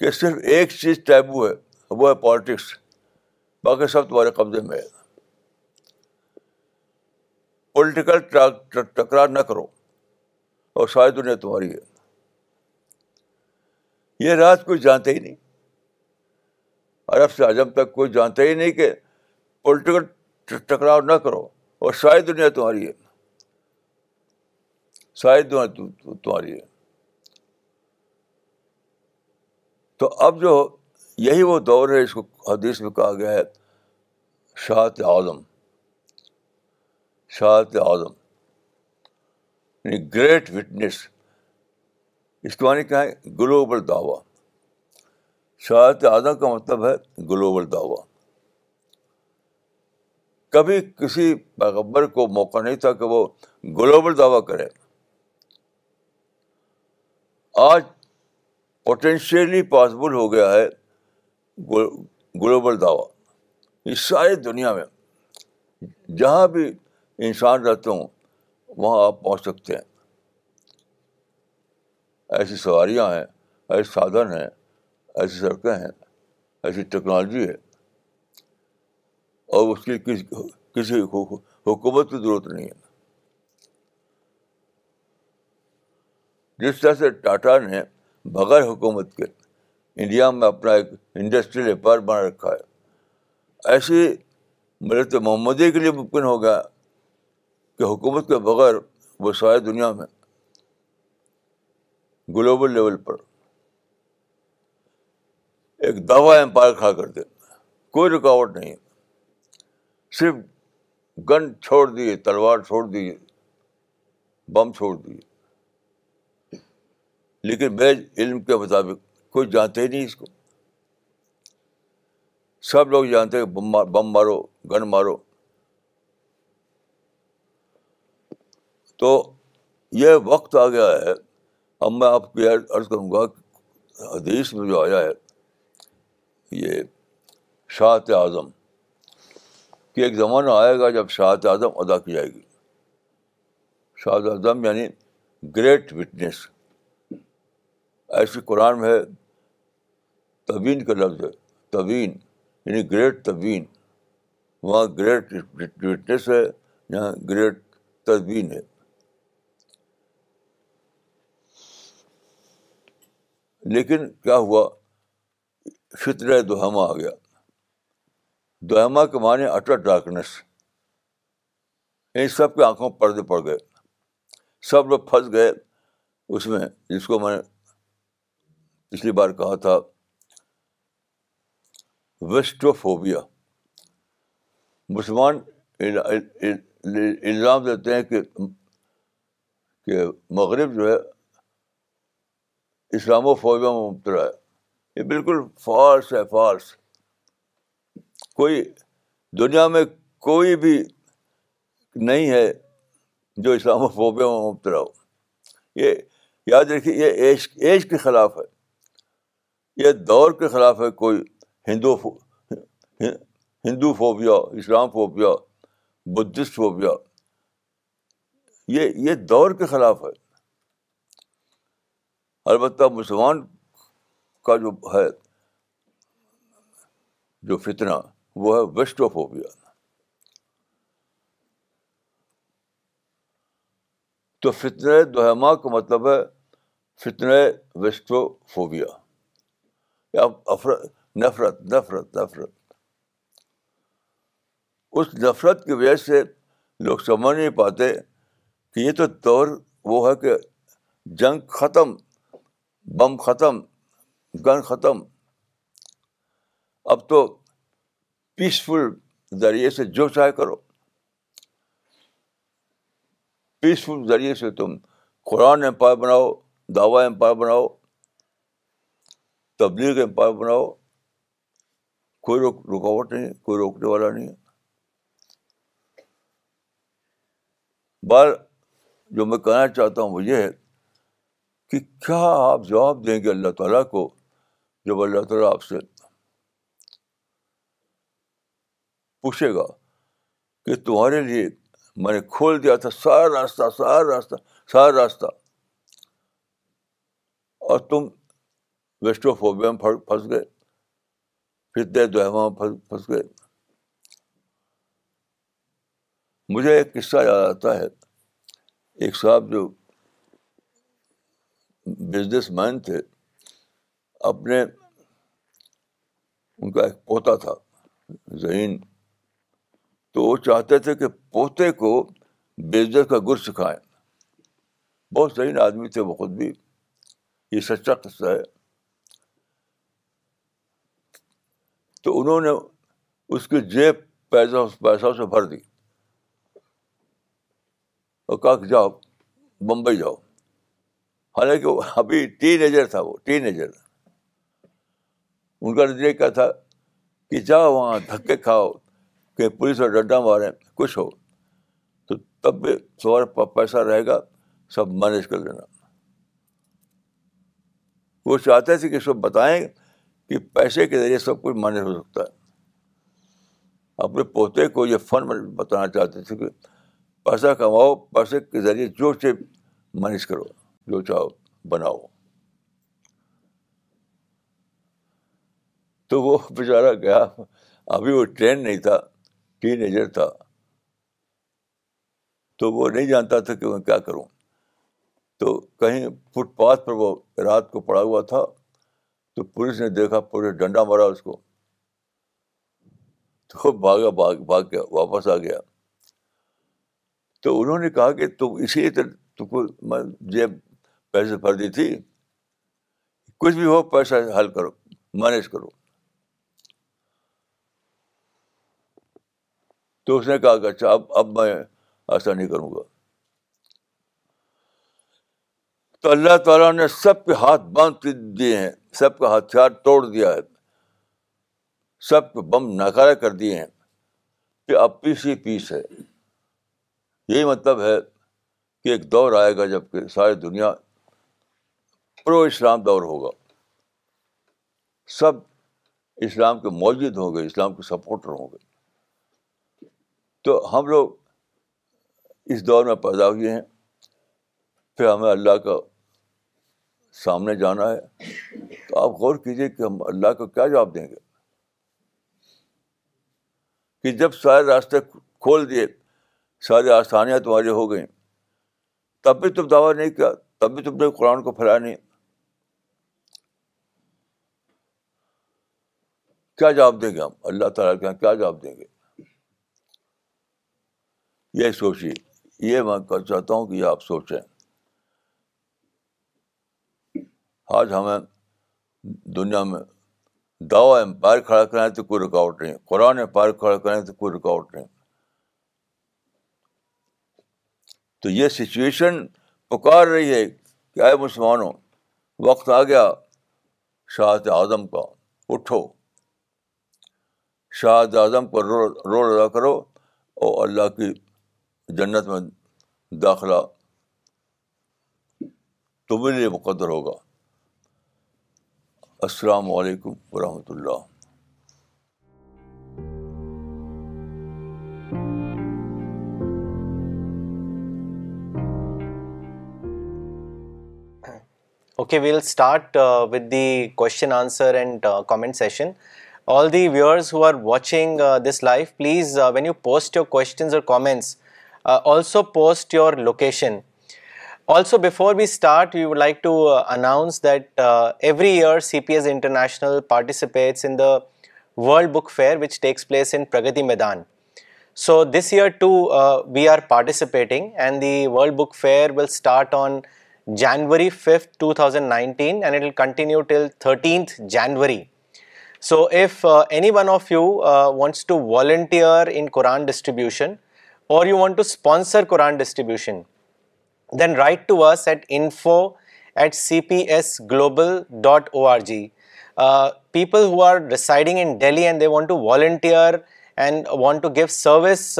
کہ صرف ایک چیز ٹیبو ہے وہ ہے پالیٹکس باقی سب تمہارے قبضے میں ہے پولیٹیکل تکرار نہ کرو اور شاید انہیں تمہاری ہے یہ رات کچھ جانتے ہی نہیں عرب سے اعظم تک کوئی جانتا ہی نہیں کہ پولیٹیکل ٹکراؤ نہ کرو اور ساری دنیا تمہاری ہے ساری دنیا تمہاری ہے تو اب جو یہی وہ دور ہے اس کو حدیث میں کہا گیا ہے شاہت عالم شاہت اعظم یعنی گریٹ وٹنس اس کے معنی کیا ہے گلوبل دعویٰ شاید اعظم کا مطلب ہے گلوبل دعویٰ کبھی کسی پیغبر کو موقع نہیں تھا کہ وہ گلوبل دعویٰ کرے آج پوٹینشیلی پاسبل ہو گیا ہے گلوبل دعویٰ اس ساری دنیا میں جہاں بھی انسان رہتے ہوں وہاں آپ پہنچ سکتے ہیں ایسی سواریاں ہیں ایسے سادھن ہیں ایسی سڑکیں ہیں ایسی ٹیکنالوجی ہے اور اس کی کسی حکومت کی ضرورت نہیں ہے جس طرح سے ٹاٹا نے بغیر حکومت کے انڈیا میں اپنا ایک انڈسٹریل اپار بنا رکھا ہے ایسی ملت محمدی کے لیے ممکن ہو گیا کہ حکومت کے بغیر وہ سارے دنیا میں گلوبل لیول پر ایک دوا امپائر کھا کر دے کوئی رکاوٹ نہیں صرف گن چھوڑ دیے تلوار چھوڑ دیے بم چھوڑ دیے لیکن میرے علم کے مطابق کوئی جانتے ہی نہیں اس کو سب لوگ جانتے ہیں بم مارو گن مارو تو یہ وقت آ گیا ہے اب میں آپ کو عرض کروں گا حدیث میں جو آیا ہے یہ شاہت اعظم کہ ایک زمانہ آئے گا جب شاہت اعظم ادا کی جائے گی شاہد اعظم یعنی گریٹ وٹنس ایسی قرآن میں ہے طوین کا لفظ ہے طوین یعنی گریٹ تبین وہاں گریٹ وٹنس ہے یہاں گریٹ تدبین ہے لیکن کیا ہوا فطر دوہما آ گیا دوہما کے معنی اٹر ڈارکنیس ان سب کے آنکھوں پردے پڑ گئے سب لوگ پھنس گئے اس میں جس کو میں نے پچھلی بار کہا تھا ویسٹو فوبیا مسلمان الزام دیتے ہیں کہ مغرب جو ہے اسلام و فوبیا میں مبتلا ہے یہ بالکل فالس ہے فالس کوئی دنیا میں کوئی بھی نہیں ہے جو اسلام و فوبیا میں مبتلا ہو یہ یاد رکھیے یہ ایج ایج کے خلاف ہے یہ دور کے خلاف ہے کوئی Hindu Hindu phobia Islam phobia Buddhist phobia یہ یہ دور کے خلاف ہے البتہ مسلمان کا جو ہے جو فتنا وہ ہے ویسٹوفوبیا تو فتن دوہما کا مطلب ہے فتن یا فوبیا نفرت نفرت نفرت اس نفرت کی وجہ سے لوگ سمجھ نہیں پاتے کہ یہ تو دور وہ ہے کہ جنگ ختم بم ختم گن ختم اب تو پیسفل ذریعے سے جو چاہے کرو پیسفل ذریعے سے تم قرآن امپائر بناؤ دعوا امپائر بناؤ تبلیغ امپائر بناؤ کوئی روک رکاوٹ نہیں کوئی روکنے والا نہیں ہے بار جو میں کہنا چاہتا ہوں وہ یہ ہے کہ کیا آپ جواب دیں گے اللہ تعالیٰ کو جب اللہ تعالیٰ آپ سے پوچھے گا کہ تمہارے لیے میں نے کھول دیا تھا سارا راستہ سارا راستہ سارا راستہ اور تم ویسٹو فوبیا میں پھنس گئے فتح دوہما میں پھنس گئے مجھے ایک قصہ یاد آتا ہے ایک صاحب جو بزنس مین تھے اپنے ان کا ایک پوتا تھا ذہین تو وہ چاہتے تھے کہ پوتے کو بیجر کا گر سکھائیں بہت ذہین آدمی تھے وہ خود بھی یہ سچا قصہ ہے تو انہوں نے اس کی جیب پیسہ پیسہ سے بھر دی اور کہا کہ جاؤ بمبئی جاؤ حالانکہ ابھی ٹین ایجر تھا وہ ٹین ایجر تھا ان کا نظریہ کیا تھا کہ جاؤ وہاں دھکے کھاؤ کہ پولیس اور ڈڈا ماریں کچھ ہو تو تب بھی سوار پیسہ رہے گا سب مینج کر لینا وہ چاہتے تھے کہ سب بتائیں کہ پیسے کے ذریعے سب کچھ مینج ہو سکتا ہے اپنے پوتے کو یہ فن بتانا چاہتے تھے کہ پیسہ کماؤ پیسے کے ذریعے جو چیز مینج کرو جو چاہو بناؤ تو وہ بیچارا گیا ابھی وہ ٹرین نہیں تھا ٹین ایجر تھا تو وہ نہیں جانتا تھا کہ میں کیا کروں تو کہیں فٹ پاتھ پر وہ رات کو پڑا ہوا تھا تو پولیس نے دیکھا پورے ڈنڈا مارا اس کو تو بھاگا بھاگ بھاگ گیا واپس آ گیا تو انہوں نے کہا کہ تم اسی طرح تم کو میں جیب پیسے بھر دی تھی کچھ بھی ہو پیسہ حل کرو مینیج کرو تو اس نے کہا کہ اچھا اب اب میں ایسا نہیں کروں گا تو اللہ تعالیٰ نے سب کے ہاتھ بند دیے ہیں سب کا ہتھیار توڑ دیا ہے سب کے بم ناکارہ کر دیے ہیں کہ اب پیس ہی پیس ہے یہی مطلب ہے کہ ایک دور آئے گا جب کہ ساری دنیا پرو اسلام دور ہوگا سب اسلام کے موجود ہوں گے اسلام کے سپورٹر ہوں گے تو ہم لوگ اس دور میں پیدا ہوئے ہیں پھر ہمیں اللہ کا سامنے جانا ہے تو آپ غور کیجیے کہ ہم اللہ کا کیا جواب دیں گے کہ جب سارے راستے کھول دیے سارے آسانیاں تمہاری ہو گئیں تب بھی تم دعویٰ نہیں کیا تب بھی تم نے قرآن کو پھیلایا نہیں کیا جواب دیں گے ہم اللہ تعالیٰ کے یہاں کیا جواب دیں گے یہ سوچیے یہ میں کر چاہتا ہوں کہ آپ سوچیں آج ہمیں دنیا میں دعو امپائر کھڑا کریں تو کوئی رکاوٹ نہیں قرآن امپائر کھڑا کریں تو کوئی رکاوٹ نہیں تو یہ سچویشن پکار رہی ہے کہ آئے مسلمانوں وقت آ گیا شاہد اعظم کا اٹھو شاہد اعظم کو رول ادا کرو اور اللہ کی جنت میں داخلہ تمہیں مقدر ہوگا السلام علیکم ورحمۃ اللہ okay well start with the question answer and comment session all the who are watching this life please when you post your questions or comments Uh, also post your location. Also, before we start, we would like to uh, announce that uh, every year CPS International participates in the World Book Fair, which takes place in Pragati Maidan. So this year too we are participating, and the World Book Fair will start on January 5th, 2019, and it will continue till 13th January. So if any one of you wants to volunteer in Quran distribution, or you want to sponsor Quran distribution then write to us at info at C P S global dot O R G people who are residing in Delhi and they want to volunteer and want to give service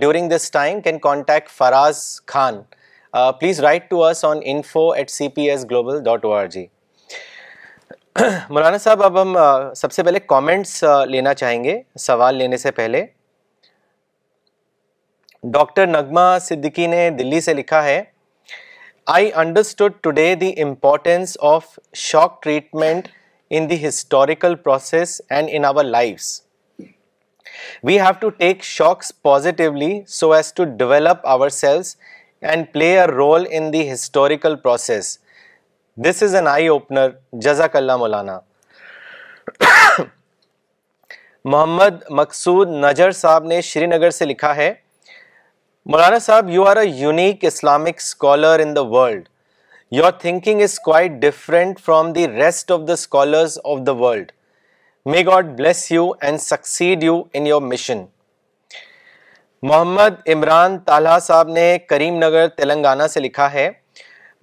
during this time can contact Faraz Khan please write to us on info at C P S global dot O R G مولانا صاحب اب ہم سب سے پہلے comments لینا چاہیں گے سوال لینے سے پہلے ڈاکٹر نغمہ صدیقی نے دلی سے لکھا ہے I understood today the importance of shock treatment in the historical process and in our lives we have to take shocks positively so as to develop ourselves and play a role in the historical process this is an eye opener جزاک اللہ مولانا محمد مقصود نجر صاحب نے شری نگر سے لکھا ہے مولانا صاحب you are a unique Islamic scholar in the world your thinking is quite different from the rest of the scholars of the world may God bless you and succeed you in your mission Muhammad Imran Talha صاحب نے کریم نگر تلنگانہ سے لکھا ہے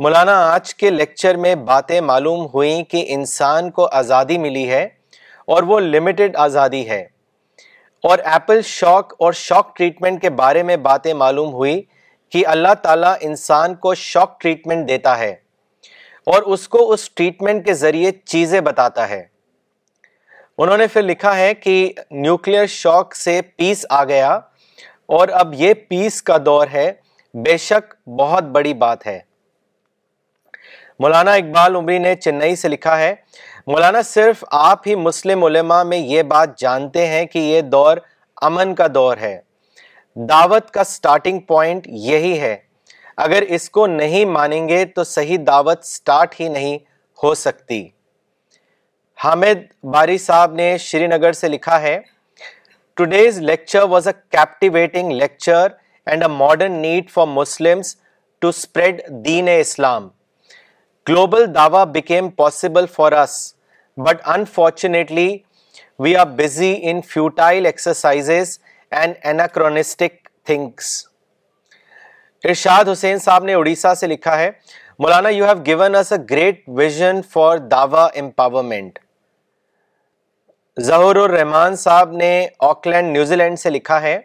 مولانا آج کے lecture میں باتیں معلوم ہوئیں کہ انسان کو آزادی ملی ہے اور وہ لمیٹڈ آزادی ہے اور ایپل شاک اور شاک ٹریٹمنٹ کے بارے میں باتیں معلوم ہوئی کہ اللہ تعالیٰ انسان کو شاک ٹریٹمنٹ دیتا ہے اور اس اس کو ٹریٹمنٹ کے ذریعے چیزیں بتاتا ہے انہوں نے پھر لکھا ہے کہ نیوکلیر شاک سے پیس آ گیا اور اب یہ پیس کا دور ہے بے شک بہت بڑی بات ہے مولانا اقبال عمری نے چنئی سے لکھا ہے مولانا صرف آپ ہی مسلم علماء میں یہ بات جانتے ہیں کہ یہ دور امن کا دور ہے دعوت کا سٹارٹنگ پوائنٹ یہی ہے اگر اس کو نہیں مانیں گے تو صحیح دعوت سٹارٹ ہی نہیں ہو سکتی حامد باری صاحب نے شری نگر سے لکھا ہے today's lecture was a captivating lecture and a modern need for Muslims to spread then Islam global دعویٰ became possible for us but unfortunately we are busy in futile exercises and things Irshad Hussain صاحب نے اڑیسہ سے لکھا ہے مولانا you have given us a great vision for Dawa empowerment Zahoor الرحمان صاحب نے Auckland New Zealand سے لکھا ہے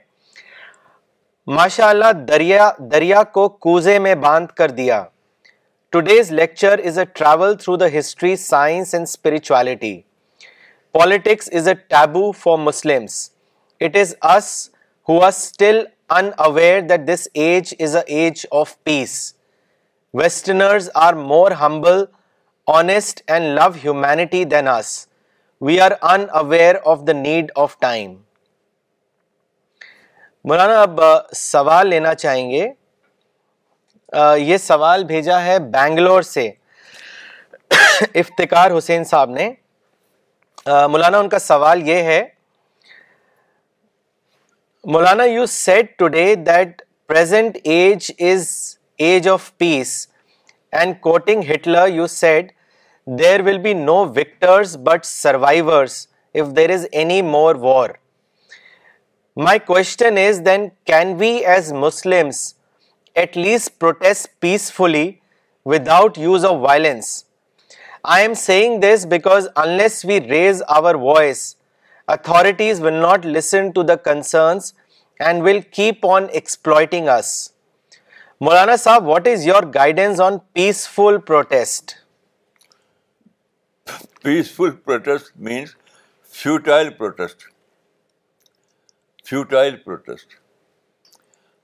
ماشاء اللہ دریا دریا کو کوزے میں باندھ کر دیا today's lecture is a travel through the history science and spirituality politics is a taboo for Muslims it is us who are still unaware that this age is a age of peace westerners are more humble honest and love humanity than us we are unaware of the need of time مولانا اب سوال لینا چاہیں گے یہ سوال بھیجا ہے بینگلور سے افتکار حسین صاحب نے مولانا ان کا سوال یہ ہے مولانا you said today that present age is age of peace and quoting Hitler you said there will be no victors but survivors if there is any more war my question is then can we as Muslims at least protest peacefully without use of violence. I am saying this because unless we raise our voice, authorities will not listen to the concerns and will keep on exploiting us. Maulana Sahab, what is your guidance on peaceful protest? Peaceful protest means futile protest. Futile protest.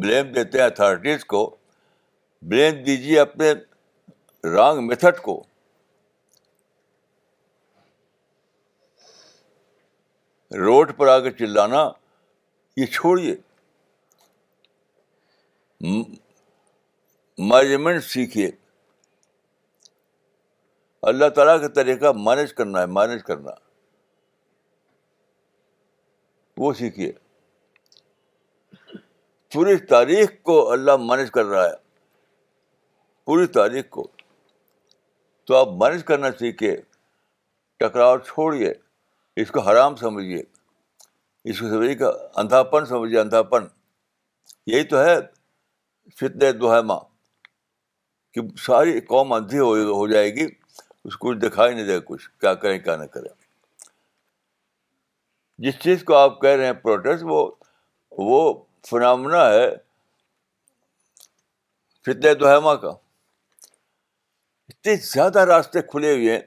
Blame دیتے ہیں authorities کو blame دیجیے اپنے wrong method کو road پر آ کے چلانا یہ چھوڑیے مینجمنٹ سیکھیے اللہ تعالیٰ کا طریقہ مینج کرنا ہے مینج کرنا وہ سیکھیے پوری تاریخ کو اللہ مینج کر رہا ہے پوری تاریخ کو تو آپ مینج کرنا سیکھیے ٹکراؤ چھوڑیے اس کو حرام سمجھیے اس کو سمجھیے کہ اندھاپن سمجھیے اندھاپن یہی تو ہے کہ ساری قوم اندھی ہو جائے گی اس کو دکھائی نہیں دے کچھ کیا کریں کیا نہ کریں جس چیز کو آپ کہہ رہے ہیں پروٹیسٹ وہ وہ فنامنا ہے کا اتنے زیادہ راستے کھلے ہوئے ہیں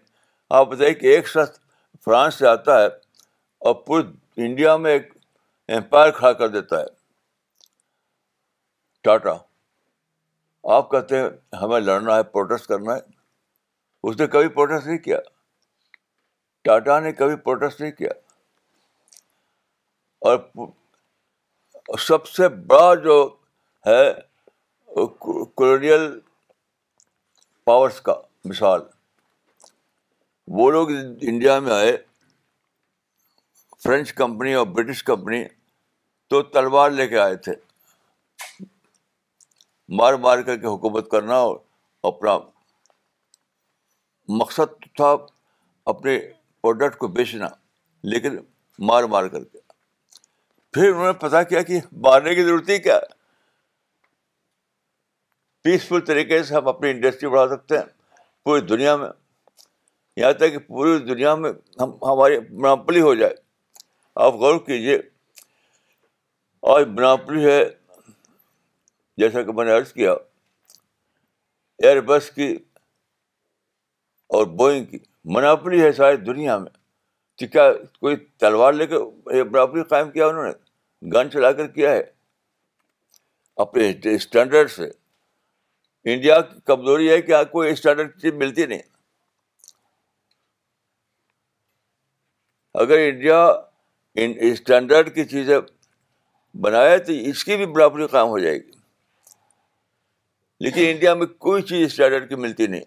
آپ بتائیے کہ ایک شخص فرانس سے آتا ہے اور پورے انڈیا میں ایک امپائر کھڑا کر دیتا ہے ٹاٹا آپ کہتے ہیں ہمیں لڑنا ہے پروٹیسٹ کرنا ہے اس نے کبھی پروٹیسٹ نہیں کیا ٹاٹا نے کبھی پروٹیسٹ نہیں کیا اور سب سے بڑا جو ہے کولونیل پاورس کا مثال وہ لوگ انڈیا میں آئے فرینچ کمپنی اور برٹش کمپنی تو تلوار لے کے آئے تھے مار مار کر کے حکومت کرنا اور اپنا مقصد تھا اپنے پروڈکٹ کو بیچنا لیکن مار مار کر کے پھر انہوں نے پتا کیا کہ مارنے کی ضرورت ہی کیا پیسفل طریقے سے ہم اپنی انڈسٹری بڑھا سکتے ہیں پوری دنیا میں یہاں تک کہ پوری دنیا میں ہم ہماری مناپلی ہو جائے آپ غور کیجیے آج مناپلی ہے جیسا کہ میں نے عرض کیا ایئر بس کی اور بوئنگ کی مناپلی ہے ساری دنیا میں کہ کیا کوئی تلوار لے کے مناپلی قائم کیا انہوں نے گن چلا کر کیا ہے اپنے اسٹینڈرڈ سے انڈیا کی کمزوری ہے کہ آپ کوئی اسٹینڈرڈ چیز ملتی نہیں اگر انڈیا ان اسٹینڈرڈ کی چیزیں بنایا تو اس کی بھی برابری قائم ہو جائے گی لیکن انڈیا میں کوئی چیز اسٹینڈرڈ کی ملتی نہیں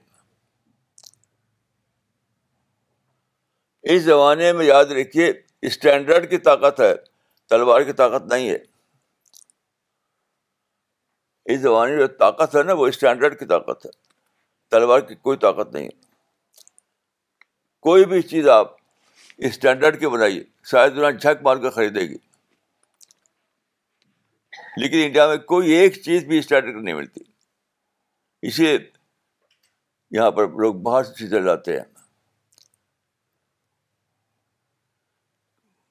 اس زمانے میں یاد رکھیے اسٹینڈرڈ کی طاقت ہے تلوار کی طاقت نہیں ہے اس زمانے جو طاقت ہے نا وہ اسٹینڈرڈ کی طاقت ہے تلوار کی کوئی طاقت نہیں ہے کوئی بھی چیز آپ اسٹینڈرڈ کی بنائیے شاید دنیا جھک مار کر خریدے گی لیکن انڈیا میں کوئی ایک چیز بھی اسٹینڈرڈ نہیں ملتی اسی لیے یہاں پر لوگ باہر سے چیزیں لاتے ہیں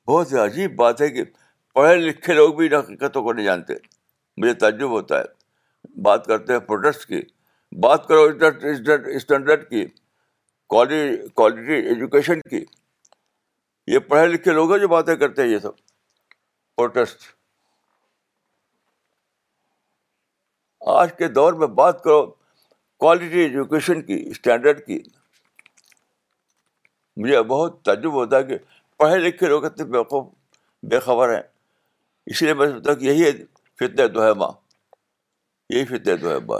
بہت عجیب بات ہے کہ پڑھے لکھے لوگ بھی ان حقیقتوں کو نہیں جانتے مجھے تعجب ہوتا ہے بات کرتے ہیں پروڈکٹس کی بات کرو اسٹینڈرڈ کی کوالٹی ایجوکیشن کی یہ پڑھے لکھے لوگ ہیں جو باتیں کرتے ہیں یہ سب پروٹیسٹ آج کے دور میں بات کرو کوالٹی ایجوکیشن کی اسٹینڈرڈ کی مجھے بہت تعجب ہوتا ہے کہ پڑھے لکھے لوگ اتنے بے خبر ہیں لیے میں سمجھتا کہ یہی یہی ہے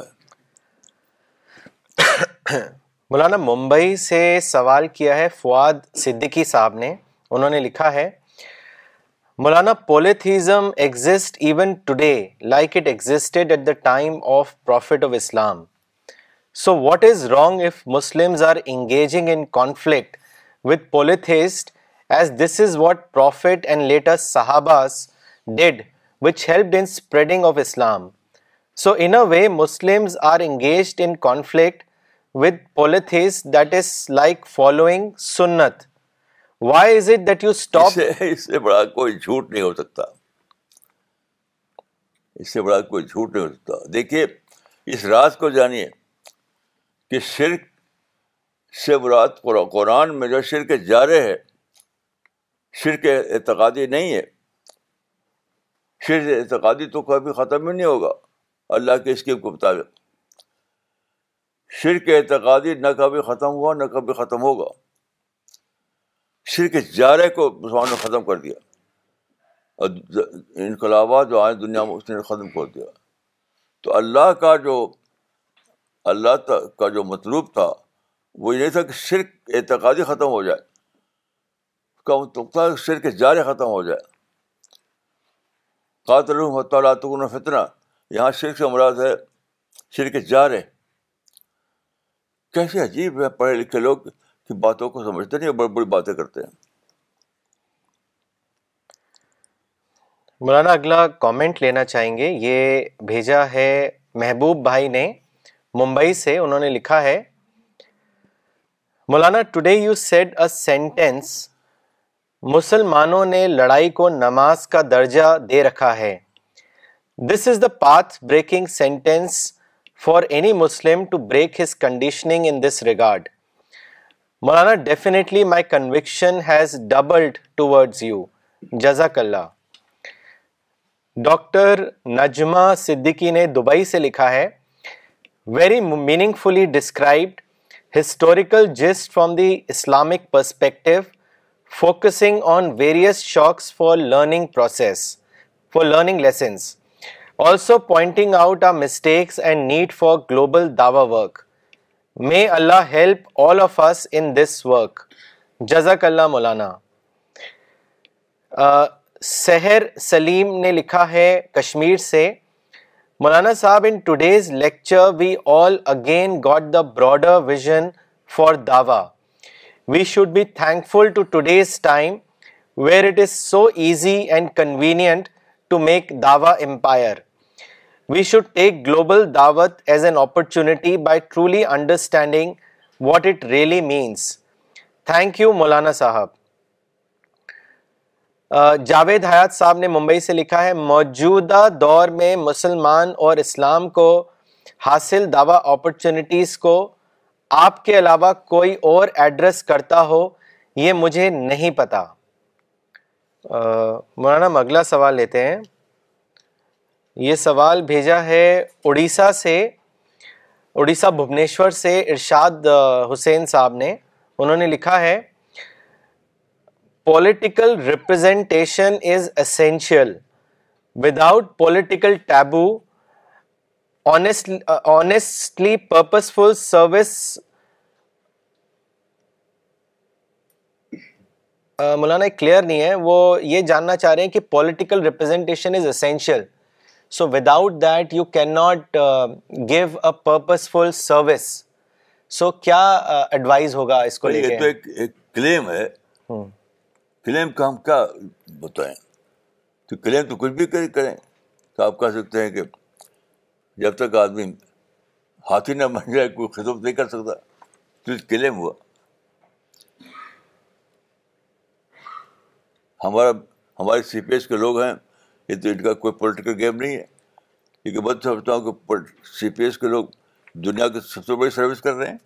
مولانا ممبئی سے سوال کیا ہے فواد صدیقی صاحب نے انہوں نے لکھا ہے مولانا polytheism exist even today like it existed at the time of prophet of Islam so what is wrong if Muslim are engaging in conflict with polytheist as this is what prophet and latest صحاباز did which help ending of Islam so in way Muslim following سنت why is it you stop اس سے بڑا کوئی جھوٹ نہیں ہو سکتا اس سے بڑا کوئی جھوٹ نہیں ہو سکتا دیکھیے اس راز کو جانیے کہ شرک شر قرآن میں جو شرک جارے ہے شرک اعتقادی نہیں ہے شر اعتقادی تو کبھی ختم ہی نہیں ہوگا اللہ کے اسکیم کے مطابق شرک اعتقادی نہ کبھی ختم ہوا نہ کبھی ختم ہوگا شرک جارے کو مسلمانوں نے ختم کر دیا اور انقلابات جو آئے دنیا میں اس نے ختم کر دیا تو اللہ کا جو اللہ کا جو مطلوب تھا وہ یہ تھا کہ شرک اعتقادی ختم ہو جائے اس کا مطلب تھا شرک جارے ختم ہو جائے قاتل فتنہ یہاں شرک سے مراد ہے شرک جارے کیسے عجیب ہے پڑھے لکھے لوگ کی باتوں کو سمجھتے نہیں بڑی بڑی باتیں کرتے ہیں مولانا اگلا کامنٹ لینا چاہیں گے یہ بھیجا ہے محبوب بھائی نے ممبئی سے انہوں نے لکھا ہے مولانا today you said a sentence مسلمانوں نے لڑائی کو نماز کا درجہ دے رکھا ہے this is the path breaking sentence for any Muslim to break his conditioning in this regard Maulana definitely my conviction has doubled towards you جزاک اللہ ڈاکٹر نجمہ صدیقی نے دبئی سے لکھا ہے very meaningfully described historical just from the Islamic perspective focusing on various shocks for learning process for learning lessons also pointing out a mistakes and need for global Dawa work may Allah help all of us in this work جزاک اللہ مولانا سحر سلیم نے لکھا ہے کشمیر سے مولانا صاحب in today's lecture we all again got the broader vision for Dawa we should be thankful to today's time where it is so easy and convenient to make Dawa empire we should take global دعوت as an opportunity by truly understanding what it really means thank you مولانا صاحب جاوید حیات صاحب نے ممبئی سے لکھا ہے موجودہ دور میں مسلمان اور اسلام کو حاصل دعوی اپرچونیٹیز کو آپ کے علاوہ کوئی اور ایڈریس کرتا ہو یہ مجھے نہیں پتا مولانا ہم اگلا سوال لیتے ہیں یہ سوال بھیجا ہے اڑیسہ سے اڑیسہ بھبنیشور سے ارشاد حسین صاحب نے انہوں نے لکھا ہے political representation is essential without political taboo honestly purposeful service مولانا ایک کلیئر نہیں ہے وہ یہ جاننا چاہ رہے ہیں کہ political representation is essential so without that you can not give a purposeful service so کیا ایڈوائز ہوگا اس کو لے تو ایک کلیم ہے کلیم کا ہم کیا بتائیں تو کلیم تو کچھ بھی کریں تو آپ کہہ سکتے ہیں کہ جب تک آدمی ہاتھی نہ بن جائے کوئی خدمت نہیں کر سکتا تو کلیم ہوا ہمارا ہمارے سی پی ایس کے لوگ ہیں یہ تو ان کا کوئی پولیٹیکل گیم نہیں ہے کیونکہ میں سمجھتا ہوں کہ سی پی ایس کے لوگ دنیا کی سب سے بڑی سروس کر رہے ہیں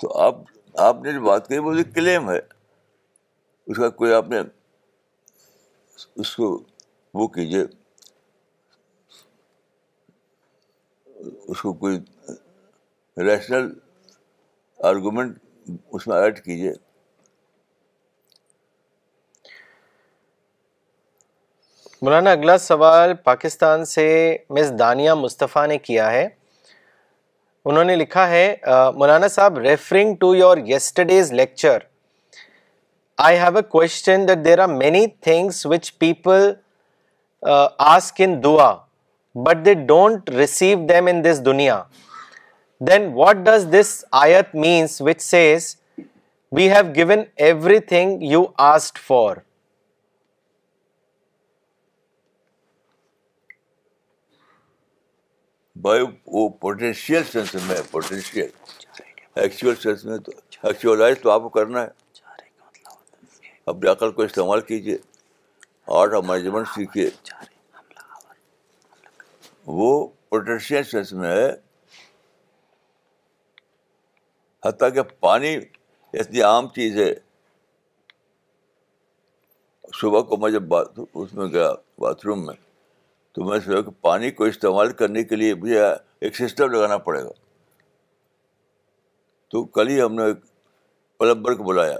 تو آپ آپ نے جو بات کہی وہ کلیم ہے اس کا کوئی آپ نے اس کو وہ کیجیے اس کو کوئی ریشنل آرگومنٹ اس میں ایڈ کیجیے مولانا اگلا سوال پاکستان سے مس دانیہ مصطفیٰ نے کیا ہے انہوں نے لکھا ہے مولانا صاحب referring to your yesterday's lecture I have a question that there are many things which people ask in دعا but they don't receive them in this دنیا دین واٹ ڈز دس آیت means which says we have given everything you asked for بھائی وہ potential sense میں potential actual sense میں تو actualize تو آپ کو کرنا ہے اپنی عقل کو استعمال کیجیے آرٹ اور مینجمنٹ سیکھیے وہ سینس میں ہے حتیٰ کہ پانی اتنی عام چیز ہے صبح کو میں جب بات اس میں گیا باتھ روم میں تو میں سوچا کہ پانی کو استعمال کرنے کے لیے بھی ایک سسٹم لگانا پڑے گا تو کل ہی ہم نے ایک پلمبر کو بلایا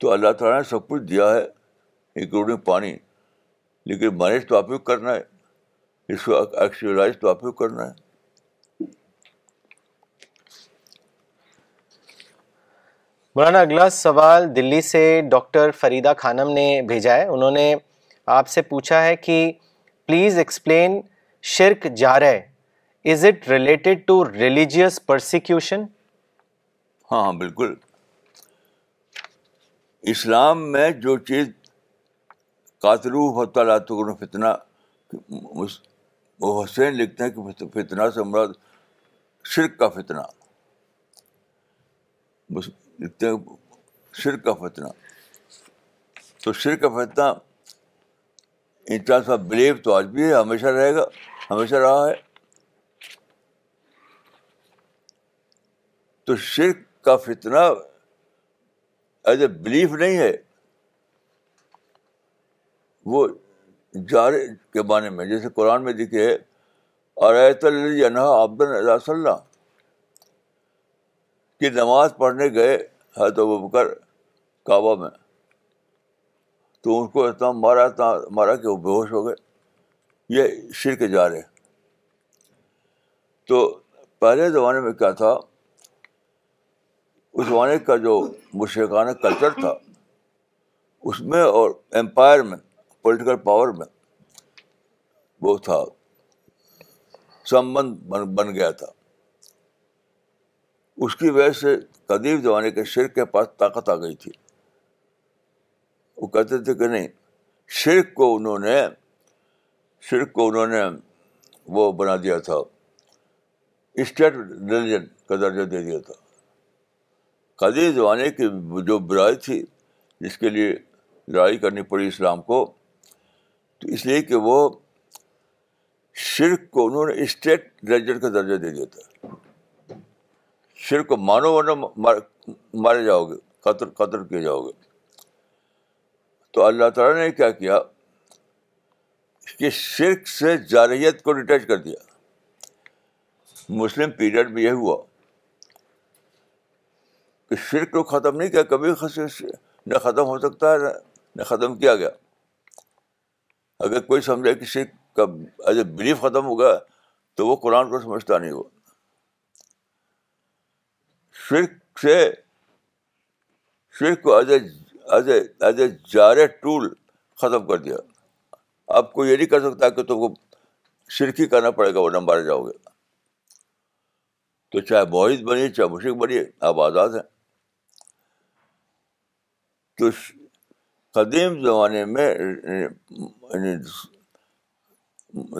تو اللہ تعالیٰ نے سب کچھ دیا ہے انکلوڈنگ پانی لیکن مینج تو آپ ہی کرنا ہے اس کو کو ایکچولاز تو آپ کرنا ہے مولانا اگلا سوال دلی سے ڈاکٹر فریدہ خانم نے بھیجا ہے انہوں نے آپ سے پوچھا ہے کہ پلیز ایکسپلین شرک رہے is it related to religious persecution ہاں ہاں بالکل اسلام میں جو چیز کاترو ہو تعالیٰ فتنہ وہ حسین لکھتے ہیں کہ فتنہ سے مراد شرک کا فتنہ لکھتے ہیں شرک کا فتنہ تو شرک کا فتنہ ان آف بلیو تو آج بھی ہے ہمیشہ رہے گا ہمیشہ رہا ہے تو شرک کا فتنہ ایز اے بلیف نہیں ہے وہ جار کے معنی میں جیسے قرآن میں دیکھیے آرت عنہا عبدال صلی اللہ کی نماز پڑھنے گئے حید و بکر کعبہ میں تو ان کو اتنا مارا اتنا مارا کہ وہ بے ہوش ہو گئے یہ شرک جار ہے تو پہلے زمانے میں کیا تھا اس زمانے کا جو مشرقانہ کلچر تھا اس میں اور امپائر میں پولیٹیکل پاور میں وہ تھا سمبند بن گیا تھا اس کی وجہ سے قدیم زمانے کے شرک کے پاس طاقت آ گئی تھی وہ کہتے تھے کہ نہیں شرک کو انہوں نے شرک کو انہوں نے وہ بنا دیا تھا اسٹیٹ ریلیجن کا درجہ دے دیا تھا قدیم زمانے کی جو برائی تھی جس کے لیے لڑائی کرنی پڑی اسلام کو تو اس لیے کہ وہ شرک کو انہوں نے اسٹیٹ ریلیجن کا درجہ دے دیا تھا شرک کو مانو ورنہ مارے جاؤ گے قتل کیے جاؤ گے تو اللہ تعالیٰ نے کیا کیا کہ شرک سے جارحیت کو ڈیٹیچ کر دیا مسلم پیریڈ میں یہ ہوا کہ شرک کو ختم نہیں کیا کبھی نہ ختم ہو سکتا ہے نہ ختم کیا گیا اگر کوئی سمجھے کسی کا ایز اے بلیف ختم گیا تو وہ قرآن کو سمجھتا نہیں وہ ٹول ختم کر دیا آپ کو یہ نہیں کر سکتا کہ تم کو شرک ہی کرنا پڑے گا وہ نمبر جاؤ گے تو چاہے موہید بنی چاہے مشرق بنی آپ آزاد ہیں تو قدیم زمانے میں یعنی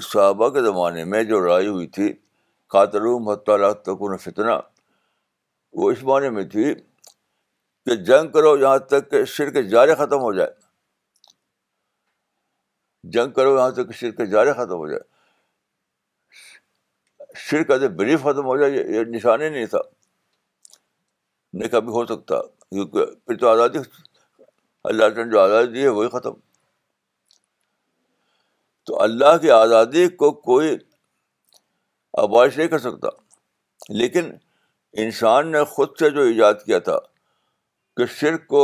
صحابہ کے زمانے میں جو لڑائی ہوئی تھی قاتلوم محت تکن فتنہ وہ اس معنی میں تھی کہ جنگ کرو یہاں تک کہ شر کے جارے ختم ہو جائے جنگ کرو یہاں تک کہ شر کے جارے ختم ہو جائے شرکت بریف ختم ہو جائے یہ نشان ہی نہیں تھا نہیں کبھی ہو سکتا کیونکہ پھر تو آزادی اللہ تعالیٰ نے جو آزادی دی ہے وہی ختم تو اللہ کی آزادی کو کوئی آبائش نہیں کر سکتا لیکن انسان نے خود سے جو ایجاد کیا تھا کہ شرک کو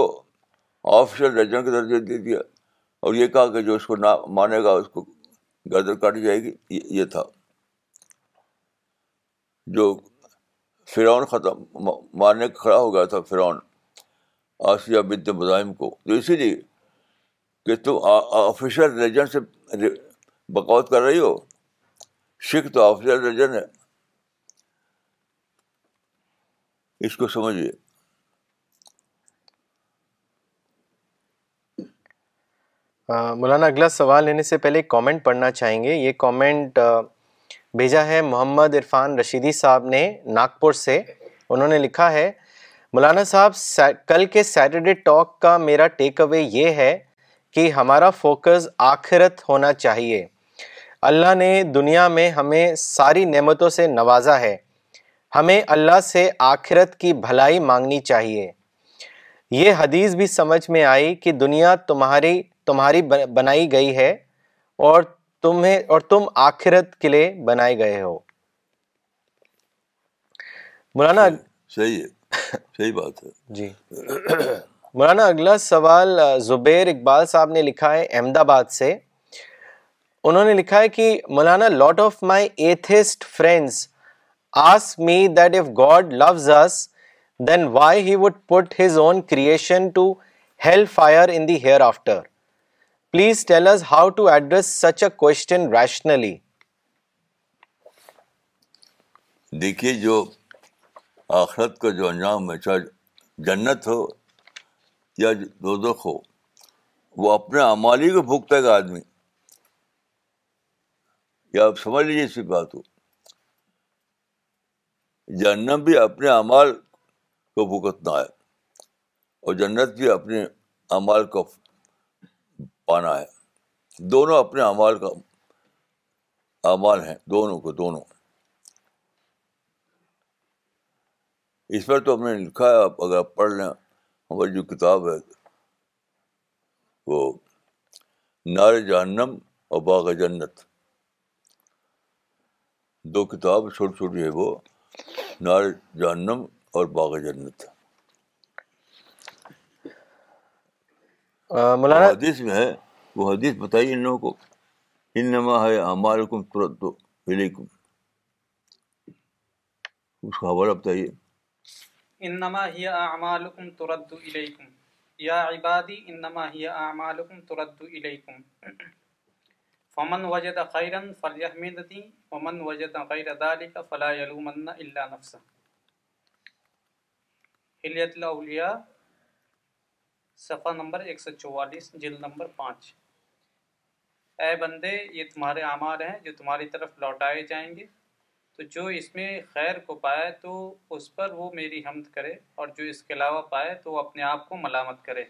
آفیشیل رجن کے درجے دے دیا اور یہ کہا کہ جو اس کو نہ مانے گا اس کو گردر کاٹی جائے گی یہ تھا جو فرعون ختم مارنے کھڑا ہو گیا تھا فرعون آسیہ مظاہم کو تو اسی لیے کہ تم آفیشیل ریلیجن سے بکوت کر رہی ہو سکھ تو آفیشیل ہے اس کو سمجھیے مولانا اگلا سوال لینے سے پہلے ایک کامنٹ پڑھنا چاہیں گے یہ کامنٹ بھیجا ہے محمد عرفان رشیدی صاحب نے ناگپور سے انہوں نے لکھا ہے مولانا صاحب کل کے سیٹرڈے ٹاک کا میرا ٹیک اوے یہ ہے کہ ہمارا فوکس آخرت ہونا چاہیے اللہ نے دنیا میں ہمیں ساری نعمتوں سے نوازا ہے ہمیں اللہ سے آخرت کی بھلائی مانگنی چاہیے یہ حدیث بھی سمجھ میں آئی کہ دنیا تمہاری تمہاری بنائی گئی ہے اور تمہیں اور تم آخرت کے لیے بنائے گئے ہو مولانا صحیح ہے صحیح بات ہے جی مولانا اگلا سوال زبیر اقبال صاحب نے لکھا ہے احمد آباد سے انہوں نے لکھا ہے کہ مولانا lot of my atheist friends ask me that if God loves us then why he would put his own creation to hell fire in the hereafter please tell us how to address such a question rationally دیکھیے جو آخرت کا جو انجام ہے چاہے جنت ہو یا دو دکھ ہو وہ اپنے امالی کو بھوکتا ہے گا آدمی یا آپ سمجھ لیجیے اسی بات ہو جنم بھی اپنے امال کو بھگتنا ہے اور جنت بھی اپنے امال کو پانا ہے دونوں اپنے امال کا امال ہیں دونوں کو دونوں اس پر تو ہم نے لکھا ہے آپ اگر آپ پڑھ لیں ہماری جو کتاب ہے وہ نار جہنم اور باغ جنت دو کتاب چھوٹی چھوٹی ہے وہ نار جہنم اور باغ جنت حدیث میں ہے وہ حدیث بتائیے ان لوگوں کو نما ہے ہمارے کم ترتم اس کا حوالہ بتائیے انما ہی اعمالکم ترد الیکم یا عبادی انما ہی اعمالکم ترد الیکم فمن وجد خیرا فلیحمدنی ومن وجد غیر ذالک فلا یلومن الا نفسا حلیت الاولیاء صفحہ نمبر ایک سو چوالیس جلد نمبر پانچ اے بندے یہ تمہارے اعمال ہیں جو تمہاری طرف لوٹائے جائیں گے تو جو اس میں خیر کو پائے تو اس پر وہ میری حمد کرے اور جو اس کے علاوہ پائے تو وہ اپنے آپ کو ملامت کرے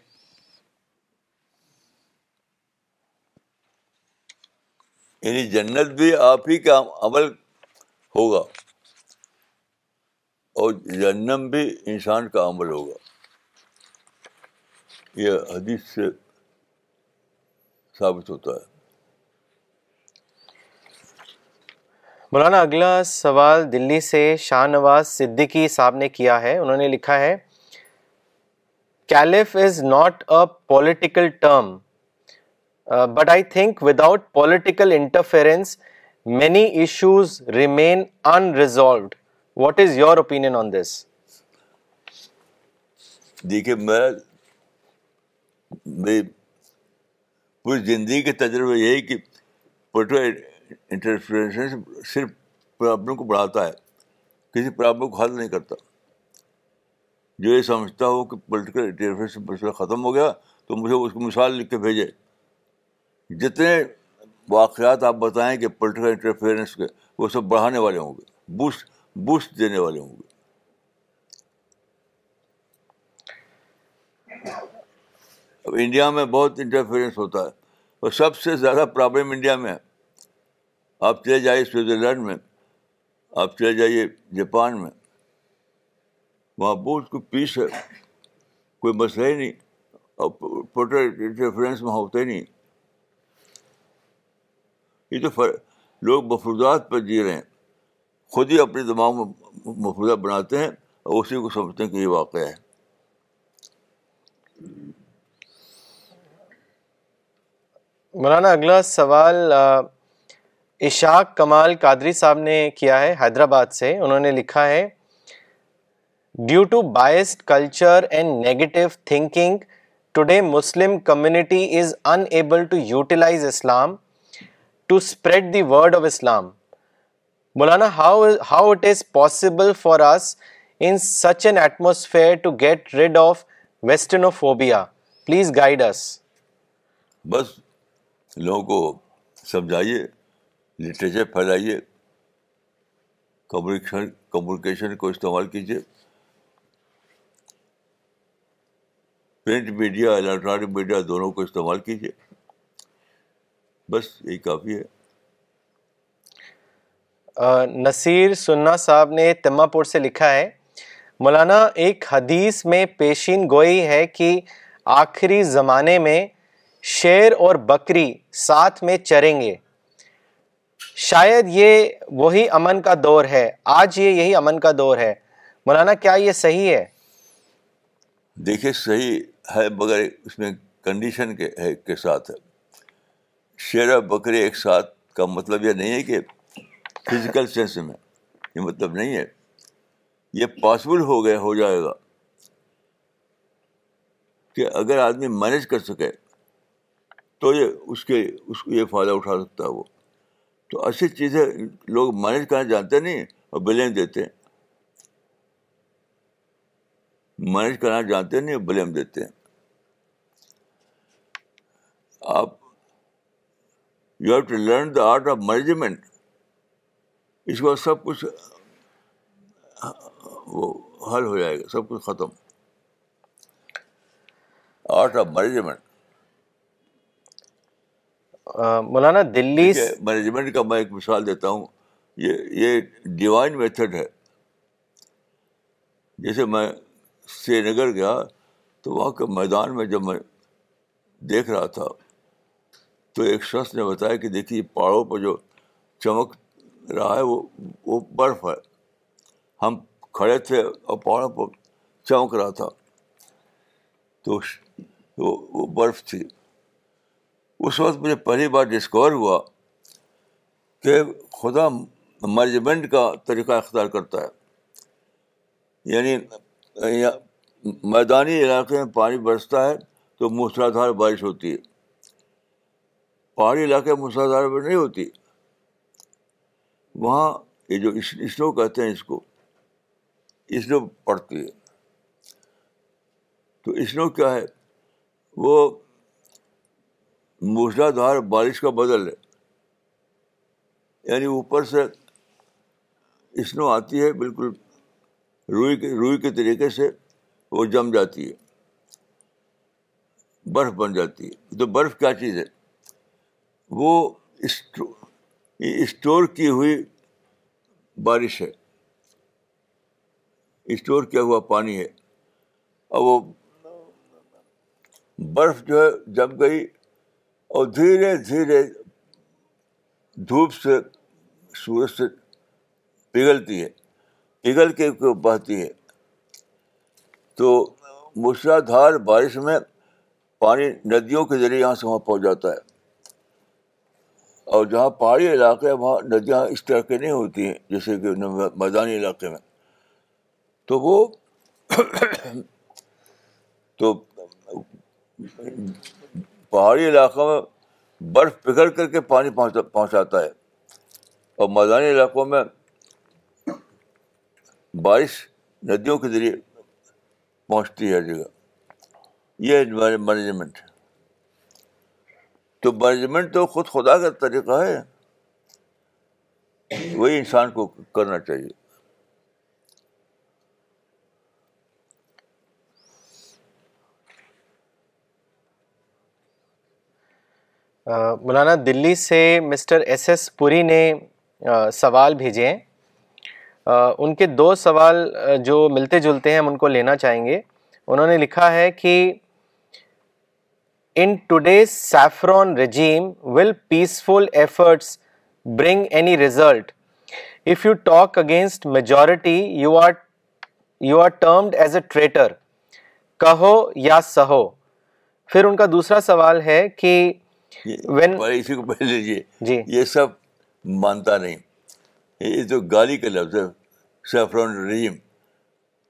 یعنی جنت بھی آپ ہی کا عمل ہوگا اور جنم بھی انسان کا عمل ہوگا یہ حدیث سے ثابت ہوتا ہے مولانا اگلا سوال دلی سے شاہ نواز صدیقی صاحب نے کیا ہے انہوں نے لکھا ہے caliph is not a political term but I think without political interference many issues remain unresolved what is your opinion on this دیکھیے میں پوری زندگی کے تجربہ یہی کہ پولیٹیکل انٹرفیئرنس صرف پرابلم کو بڑھاتا ہے کسی پرابلم کو حل نہیں کرتا جو یہ سمجھتا ہو کہ پولیٹیکل انٹرفیئرنس ختم ہو گیا تو مجھے اس کو مثال لکھ کے بھیجے جتنے واقعات آپ بتائیں کہ پولیٹیکل انٹرفیئرنس کے وہ سب بڑھانے والے ہوں گے بوسٹ بوسٹ دینے والے ہوں گے انڈیا میں بہت انٹرفیئرنس ہوتا ہے اور سب سے زیادہ پرابلم انڈیا میں ہے آپ چلے جائیے سوئٹزرلینڈ میں آپ چلے جائیے جاپان میں بہت بوجھ کو ہے کوئی مسئلہ ہی نہیں اور وہاں ہوتے نہیں یہ تو لوگ مفروضات پر جی رہے ہیں خود ہی اپنے دماغ میں مفروضہ بناتے ہیں اور اسی کو سمجھتے ہیں کہ یہ واقعہ ہے مولانا اگلا سوال آ... اشاق کمال قادری صاحب نے کیا ہے حیدرآباد سے انہوں نے لکھا ہے due to biased culture and negative thinking today Muslim community is unable to utilize Islam to spread the word of Islam Maulana how how it is possible for us in such an atmosphere to get rid of westernophobia please guide us بس لوگوں کو سمجھائیے literature پھیلائیے communication communication کو استعمال کیجیے print media electronic media دونوں کو استعمال کیجیے بس یہی کافی ہے نصیر سننا صاحب نے تما پور سے لکھا ہے مولانا ایک حدیث میں پیشین گوئی ہے کہ آخری زمانے میں شیر اور بکری ساتھ میں چریں گے شاید یہ وہی امن کا دور ہے آج یہ یہی امن کا دور ہے مولانا کیا یہ صحیح ہے دیکھیے صحیح ہے مگر اس میں کنڈیشن کے کے ساتھ ہے شیر بکرے ایک ساتھ کا مطلب یہ نہیں ہے کہ فزیکل میں یہ مطلب نہیں ہے یہ پاسبل ہو گئے ہو جائے گا کہ اگر آدمی مینج کر سکے تو یہ اس کے اس کو یہ فائدہ اٹھا سکتا ہے وہ تو ایسی چیزیں لوگ مینج کرنا جانتے نہیں اور بلیم دیتے مینج کرنا جانتے نہیں اور بلیم دیتے آپ you have to learn the art of management اس کے بعد سب کچھ وہ حل ہو جائے گا سب کچھ ختم art of management Maulana Delhi management کا میں ایک مثال دیتا ہوں یہ یہ ڈیوائن میتھڈ ہے جیسے میں سری نگر گیا تو وہاں کے میدان میں جب میں دیکھ رہا تھا تو ایک شخص نے بتایا کہ دیکھیے پہاڑوں پہ جو چمک رہا ہے وہ وہ برف ہے ہم کھڑے تھے اور پہاڑوں پر چمک رہا تھا تو وہ برف تھی اس وقت مجھے پہلی بار ڈسکور ہوا کہ خدا مینجمنٹ کا طریقہ اختیار کرتا ہے یعنی میدانی علاقے میں پانی برستا ہے تو موسلادھار بارش ہوتی ہے پہاڑی علاقے موسلادھار بارش نہیں ہوتی وہاں یہ جو اسنو کہتے ہیں اس کو اسنو پڑتی ہے تو اسنو کیا ہے وہ موسلا دھار بارش کا بدل ہے یعنی اوپر سے اسنو آتی ہے بالکل روئی کے روئی کے طریقے سے وہ جم جاتی ہے برف بن جاتی ہے تو برف کیا چیز ہے وہ اسٹور کی ہوئی بارش ہے اسٹور کیا ہوا پانی ہے اور وہ برف جو ہے جم گئی اور دھیرے دھیرے دھوپ سے سورج سے پگھلتی ہے پگھل کے بہتی ہے تو دھار بارش میں پانی ندیوں کے ذریعے یہاں سے وہاں پہنچ جاتا ہے اور جہاں پہاڑی علاقے وہاں ندیاں اس طرح کے نہیں ہوتی ہیں جیسے کہ میدانی علاقے میں تو وہ *coughs* تو پہاڑی علاقوں میں برف پگھل کر کے پانی پہنچاتا ہے اور میدانی علاقوں میں بارش ندیوں کے ذریعے پہنچتی ہے ہر جگہ یہ مینجمنٹ تو مینجمنٹ تو خود خدا کا طریقہ ہے وہی انسان کو کرنا چاہیے مولانا دلی سے مسٹر ایس ایس پوری نے سوال بھیجے ہیں ان کے دو سوال جو ملتے جلتے ہیں ہم ان کو لینا چاہیں گے انہوں نے لکھا ہے کہ in today's saffron regime will peaceful efforts bring any result if you talk against majority you are you are termed as a traitor کہو یا سہو پھر ان کا دوسرا سوال ہے کہ اسی کو پہلے لیجیے جی۔ یہ سب مانتا نہیں یہ تو گالی کا لفظ ہے سیفران رحیم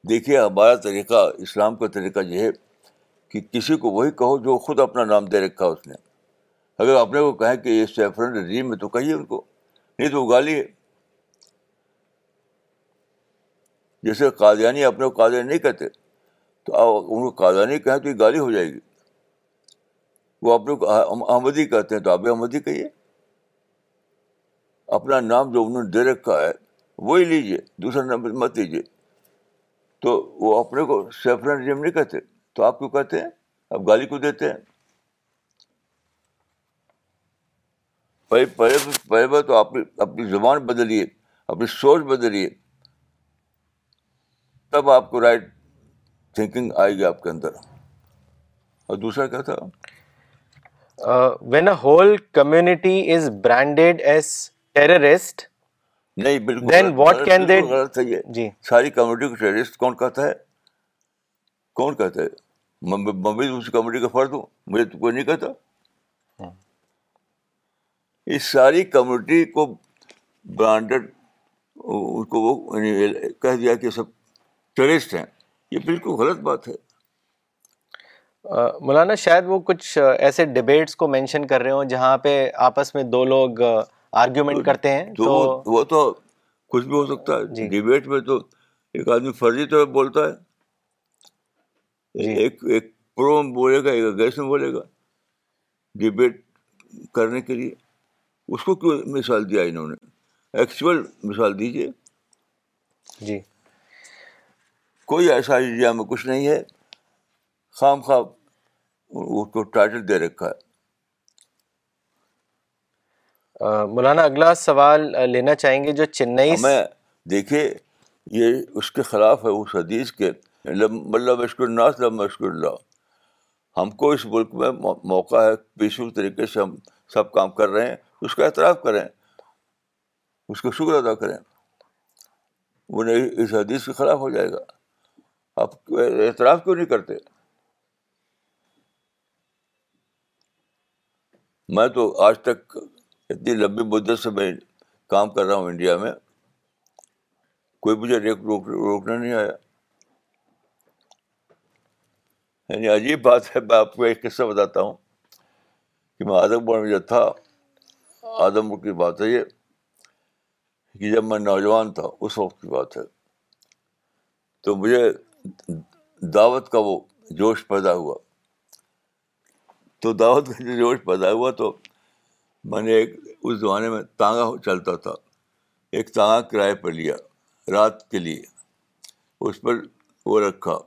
دیکھیے ہمارا طریقہ اسلام کا طریقہ یہ ہے کہ کسی کو وہی کہو جو خود اپنا نام دے رکھا اس نے اگر اپنے کو کہ یہ سیفران رحیم ہے تو کہیے ان کو نہیں تو وہ گالی ہے جیسے قادیانی اپنے کو قادیانی نہیں کہتے تو ان کو قادیانی کہیں تو یہ گالی ہو جائے گی وہ اپنے کو احمدی کہتے ہیں تو آپ احمدی کہیے اپنا نام جو انہوں نے دے رکھا ہے وہی لیجیے دوسرا نام مت لیجیے تو وہ اپنے کو سیفرنٹ نہیں کہتے تو آپ کیوں کہتے ہیں آپ گالی کو دیتے ہیں پہلے پہلے بار تو آپ اپنی زبان بدلیے اپنی سوچ بدلیے تب آپ کو رائٹ تھنکنگ آئے گی آپ کے اندر اور دوسرا کیا تھا when a whole community is branded as terrorist نہیں بالکل دین واٹ کین دے جی ساری کمیونٹی کو ٹیررسٹ کون کہتا ہے کون کہتا ہے میں بھی اس کمیونٹی کا فرد ہوں مجھے تو کوئی نہیں کہتا اس ہاں۔ ساری کمیونٹی کو برانڈیڈ اس کو وہ یعنی کہہ دیا کہ سب ٹیررسٹ ہیں یہ بالکل غلط بات ہے مولانا شاید وہ کچھ ایسے ڈبیٹس کو مینشن کر رہے ہوں جہاں پہ آپس میں دو لوگ آرگیومنٹ کرتے ہیں تو وہ تو کچھ بھی ہو سکتا ہے ڈبیٹ جی۔ میں تو ایک آدمی فرضی طور پر بولتا ہے جی۔ ایک ایک پرو میں بولے گا ایک اگینسٹ میں بولے گا ڈبیٹ کرنے کے لیے اس کو کیوں مثال دیا انہوں نے ایکچوئل مثال دیجیے جی کوئی ایسا میں کچھ نہیں ہے خام خواب اس کو ٹائٹل دے رکھا ہے مولانا اگلا سوال لینا چاہیں گے جو چنئی میں دیکھیے یہ اس کے خلاف ہے اس حدیث کے مطلب اللہ ہم کو اس ملک میں موقع ہے پیسفل طریقے سے ہم سب کام کر رہے ہیں اس کا اعتراف کریں اس کا شکر ادا کریں وہ نہیں اس حدیث کے خلاف ہو جائے گا آپ اعتراف کیوں نہیں کرتے میں تو آج تک اتنی لمبی مدت سے میں کام کر رہا ہوں انڈیا میں کوئی مجھے روک روکنا نہیں آیا یعنی عجیب بات ہے میں آپ کو ایک قصہ بتاتا ہوں کہ میں آدم پور میں جب تھا پور کی بات ہے یہ کہ جب میں نوجوان تھا اس وقت کی بات ہے تو مجھے دعوت کا وہ جوش پیدا ہوا تو دعوت گھنٹے جوش پیدا ہوا تو میں نے ایک اس زمانے میں تانگا چلتا تھا ایک تانگا کرائے پر لیا رات کے لیے اس پر وہ رکھا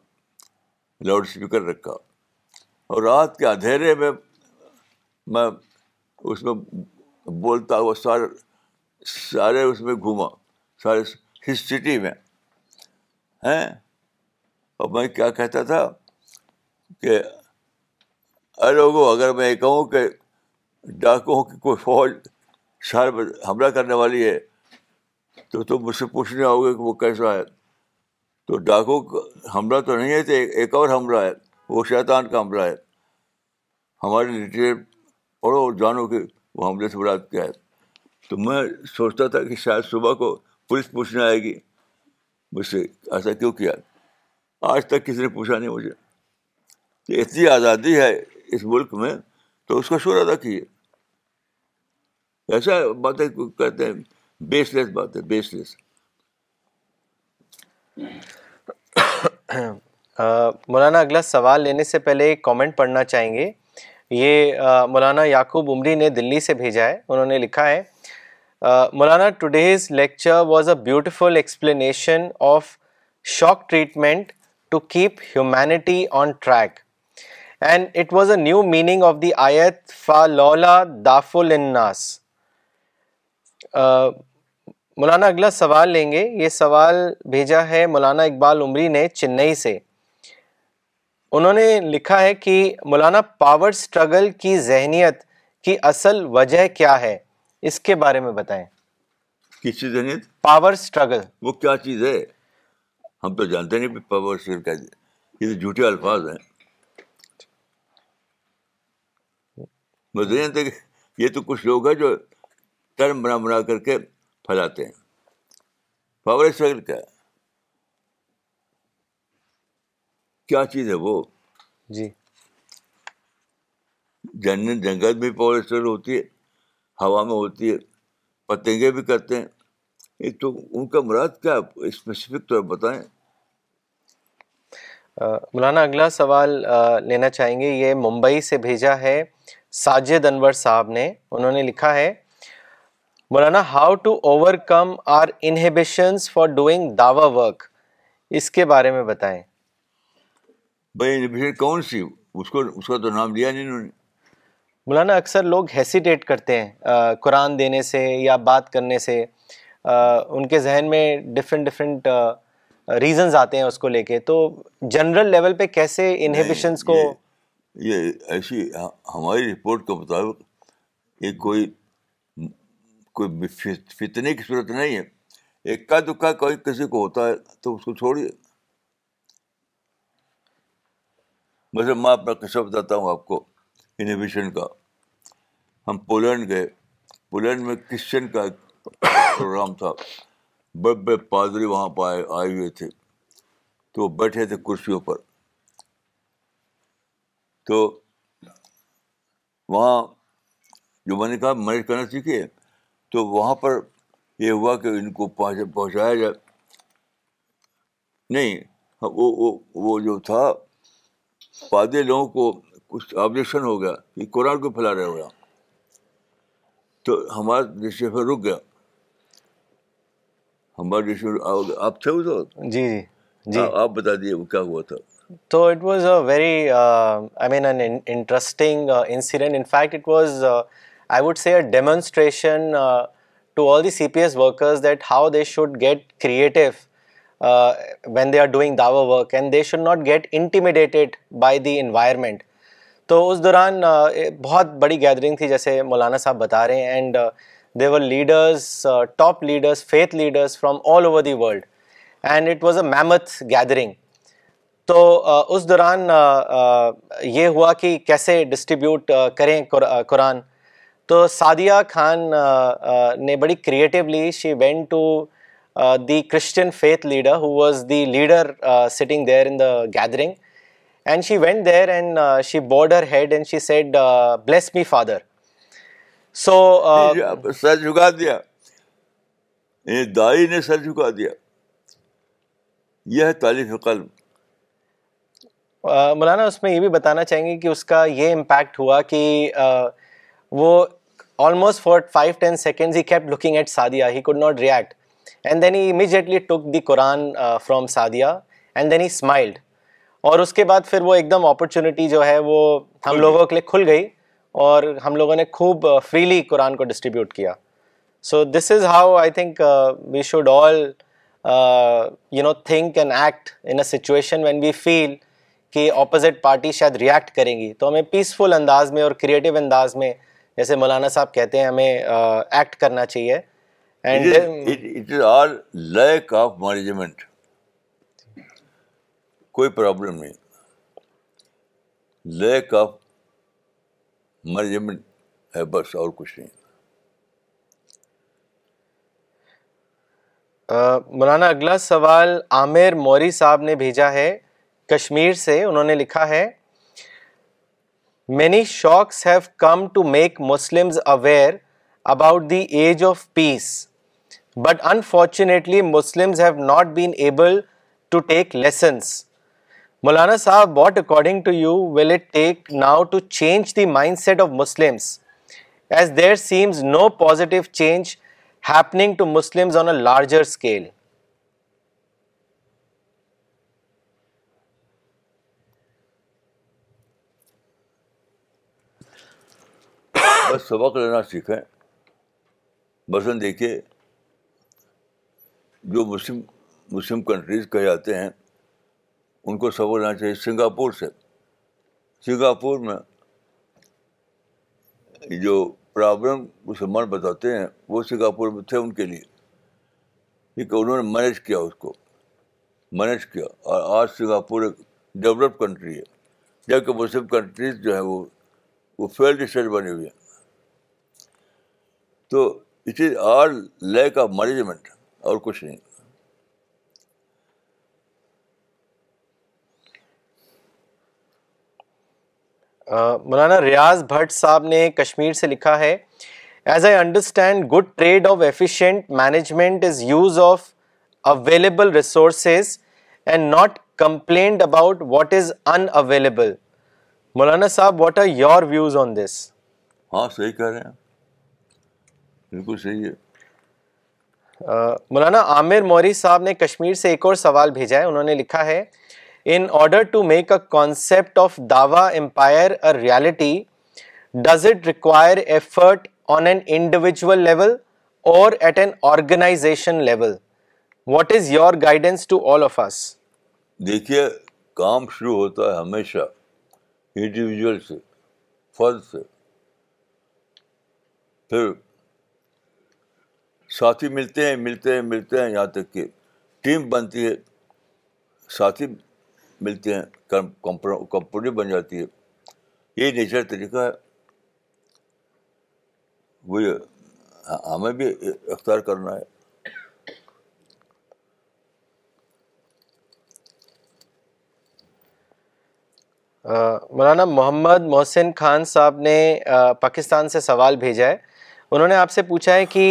لاؤڈ اسپیکر رکھا اور رات کے اندھیرے میں میں اس میں بولتا ہوا سارے سارے اس میں گھوما سارے ہس سٹی میں ہیں اور میں کیا کہتا تھا کہ ارے لوگوں اگر میں یہ کہوں کہ ڈاکوں کی کوئی فوج شہر میں حملہ کرنے والی ہے تو تم مجھ سے پوچھنے آؤ گے کہ وہ کیسا ہے تو ڈاکو حملہ تو نہیں ہے تو ایک اور حملہ ہے وہ شیطان کا حملہ ہے ہماری ڈیٹیل اور جانو کہ وہ حملے سے برات کیا ہے تو میں سوچتا تھا کہ شاید صبح کو پولیس پوچھنے آئے گی مجھ سے ایسا کیوں کیا آج تک کسی نے پوچھا نہیں مجھے تو اتنی آزادی ہے اس ملک میں تو اس کا شور ادا کیجیے مولانا اگلا سوال لینے سے پہلے ایک کامنٹ پڑھنا چاہیں گے یہ مولانا یعقوب عمری نے دلی سے بھیجا ہے انہوں نے لکھا ہے مولانا today's lecture was a beautiful explanation of shock treatment to keep humanity on track and it was a new meaning of the آیت فا الناس مولانا اگلا سوال لیں گے یہ سوال بھیجا ہے مولانا اقبال عمری نے چنئی سے انہوں نے لکھا ہے کہ مولانا پاور سٹرگل کی ذہنیت کی اصل وجہ کیا ہے اس کے بارے میں بتائیں کس چیز پاور سٹرگل وہ کیا چیز ہے ہم تو جانتے نہیں پاور سٹرگل یہ جھوٹے الفاظ ہیں یہ تو کچھ لوگ ہیں جو ٹرم بنا بنا کر کے پھیلاتے ہیں پاور کیا ہے کیا چیز ہے وہ جی جن جنگل بھی پاور اسٹرگل ہوتی ہے ہوا میں ہوتی ہے پتنگے بھی کرتے ہیں ایک تو ان کا مراد کیا اسپیسیفک طور پر بتائیں مولانا اگلا سوال لینا چاہیں گے یہ ممبئی سے بھیجا ہے ساجد انور صاحب نے انہوں نے لکھا ہے مولانا how to overcome our inhibition work اس کے بارے میں بتائیں بھائی انہیبیشن کون سی اس اس کو کا تو نام نہیں انہوں نے مولانا اکثر لوگ ہیسیٹیٹ کرتے ہیں قرآن دینے سے یا بات کرنے سے ان کے ذہن میں ڈفرینٹ ڈفرینٹ ریزنز آتے ہیں اس کو لے کے تو جنرل لیول پہ کیسے انہیبیشنس کو یہ ایسی ہماری رپورٹ کے مطابق یہ کوئی کوئی فتنے کی صورت نہیں ہے اکا دکا کوئی کسی کو ہوتا ہے تو اس کو چھوڑیے بس میں اپنا قصہ بتاتا ہوں آپ کو انہیبیشن کا ہم پولینڈ گئے پولینڈ میں کرسچن کا ایک پروگرام تھا بڑے بڑے پادری وہاں پہ آئے ہوئے تھے تو وہ بیٹھے تھے کرسیوں پر تو وہاں جو میں نے کہا مرض کرنا سیکھے تو وہاں پر یہ ہوا کہ ان کو پہنچایا جائے نہیں وہ وہ, جو تھا پادے لوگوں کو کچھ آبجیکشن ہو گیا کہ قرآن کو پھیلا رہا ہوا تو ہمارا رشتے پھر رک گیا ہمارا رشتے آپ تھے اس وقت جی جی, جی۔ آپ بتا دیے وہ کیا ہوا تھا تو it was a very I mean an interesting incident in fact it was I would see a demonstration C P S workers that how they should get creative when they are doing Dawa work and they should not get intimidated by the environment تو اس دوران بہت بڑی gathering تھی جیسے مولانا صاحب بتا رہے ہیں and they were leaders top leaders faith leaders from all over the world and it was a mammoth gathering تو اس دوران یہ ہوا کہ کیسے ڈسٹریبیوٹ کریں قرآن تو سعدیہ خان نے بڑی creatively she went to the Christian faith leader who was the leader sitting there in the gathering and she went there and she her head and she said bless me father so سر جھکا دیا دائی نے سر جھکا دیا یہ ہے تعلیف قلم مولانا اس میں یہ بھی بتانا چاہیں گے کہ اس کا یہ امپیکٹ ہوا کہ وہ almost four five ten seconds he keep looking at Sadia he could not react and then he immediately took the Quran from Sadia and then he smiled اور اس کے بعد پھر وہ ایک دم اپرچونیٹی جو ہے وہ ہم لوگوں کے لیے کھل گئی اور ہم لوگوں نے خوب فریلی قرآن کو ڈسٹریبیوٹ کیا so this is how I think we should all you know think and act in a situation when we feel کہ اپوزٹ پارٹی شاید ریئیکٹ کریں گی تو ہمیں پیسفل انداز میں اور کریٹو انداز میں جیسے مولانا صاحب کہتے ہیں ہمیں ایکٹ کرنا چاہیے اینڈ لیک آف مینجمنٹ کوئی پرابلم نہیں لیک آف مینجمنٹ ہے بس اور کچھ نہیں مولانا اگلا سوال عامر موری صاحب نے بھیجا ہے کشمیر سے انہوں نے لکھا ہے many shocks have come to make Muslims aware about the age of peace but unfortunately Muslims have not been able to take lessons مولانا صاحب what according to you will it take now to change the mind set of Muslims as there seems no positive change happening to Muslims on a larger scale بس سبق لینا سیکھیں مثلاً دیکھیے جو مسلم مسلم countries کہے جاتے ہیں ان کو سبق لینا چاہیے سنگاپور سے سنگاپور میں جو پرابلم مسلمان بتاتے ہیں وہ سنگاپور میں تھے ان کے لیے کہ انہوں نے مینیج کیا اس کو مینیج کیا اور آج سنگاپور ایک ڈیولپ کنٹری ہے جبکہ مسلم کنٹریز جو ہیں وہ وہ فیلڈ اسٹیٹ بنی ہوئی ہیں تو it is all lack of management اور کچھ نہیں مولانا ریاض بھٹ صاحب نے کشمیر سے لکھا ہے as I understand good trade of efficient management is use of available resources and not complained about what is unavailable مولانا صاحب what are your views on this ہاں صحیح کہہ رہے ہیں بالکل صحیح ہے مولانا عامر موری صاحب نے کشمیر سے ایک اور سوال بھیجا ہے انہوں نے لکھا ہے in order to make a concept of Dawa empire a reality does it require effort on an individual level اور at an organization level what is your guidance to all of us دیکھیے کام شروع ہوتا ہے ہمیشہ individual سے فرد سے پھر ساتھی ملتے ہیں ملتے ہیں ملتے ہیں یہاں تک کہ ٹیم بنتی ہے ساتھی ملتے ہیں کمپنی بن جاتی ہے یہ نیچر طریقہ ہے وہ ہمیں بھی اختیار کرنا ہے مولانا محمد محسن خان صاحب نے پاکستان سے سوال بھیجا ہے انہوں نے آپ سے پوچھا ہے کہ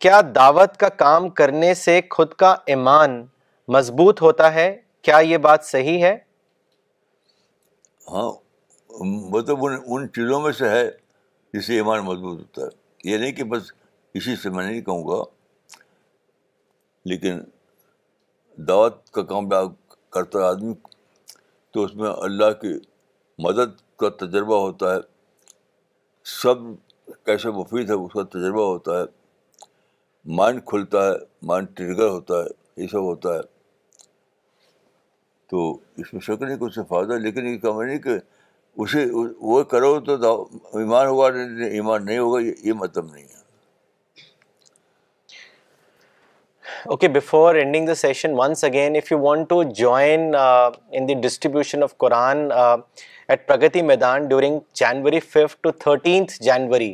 کیا دعوت کا کام کرنے سے خود کا ایمان مضبوط ہوتا ہے کیا یہ بات صحیح ہے ہاں مطلب ان ان چیزوں میں سے ہے جس سے ایمان مضبوط ہوتا ہے یہ نہیں کہ بس اسی سے میں نہیں کہوں گا لیکن دعوت کا کام کرتا ہے آدمی تو اس میں اللہ کی مدد کا تجربہ ہوتا ہے سب کیسے مفید ہے اس کا تجربہ ہوتا ہے مائنڈ کھلتا ہے مائنڈ ہوتا ہے یہ سب ہوتا ہے تو اس میں شکل نہیں کچھ فائدہ لیکن یہ کم نہیں کہ اسے وہ کرو تو ایمان ہوگا ایمان نہیں ہوگا یہ مطلب نہیں ہے okay before ending the session once again if you want to join in the distribution of Quran at Pragati Maidan during January fifth to thirteenth January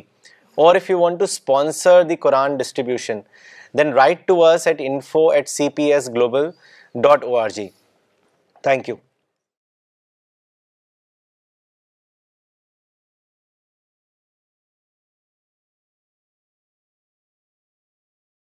or if you want to sponsor the Quran distribution, then write to us at info@cpsglobal.org. Thank you.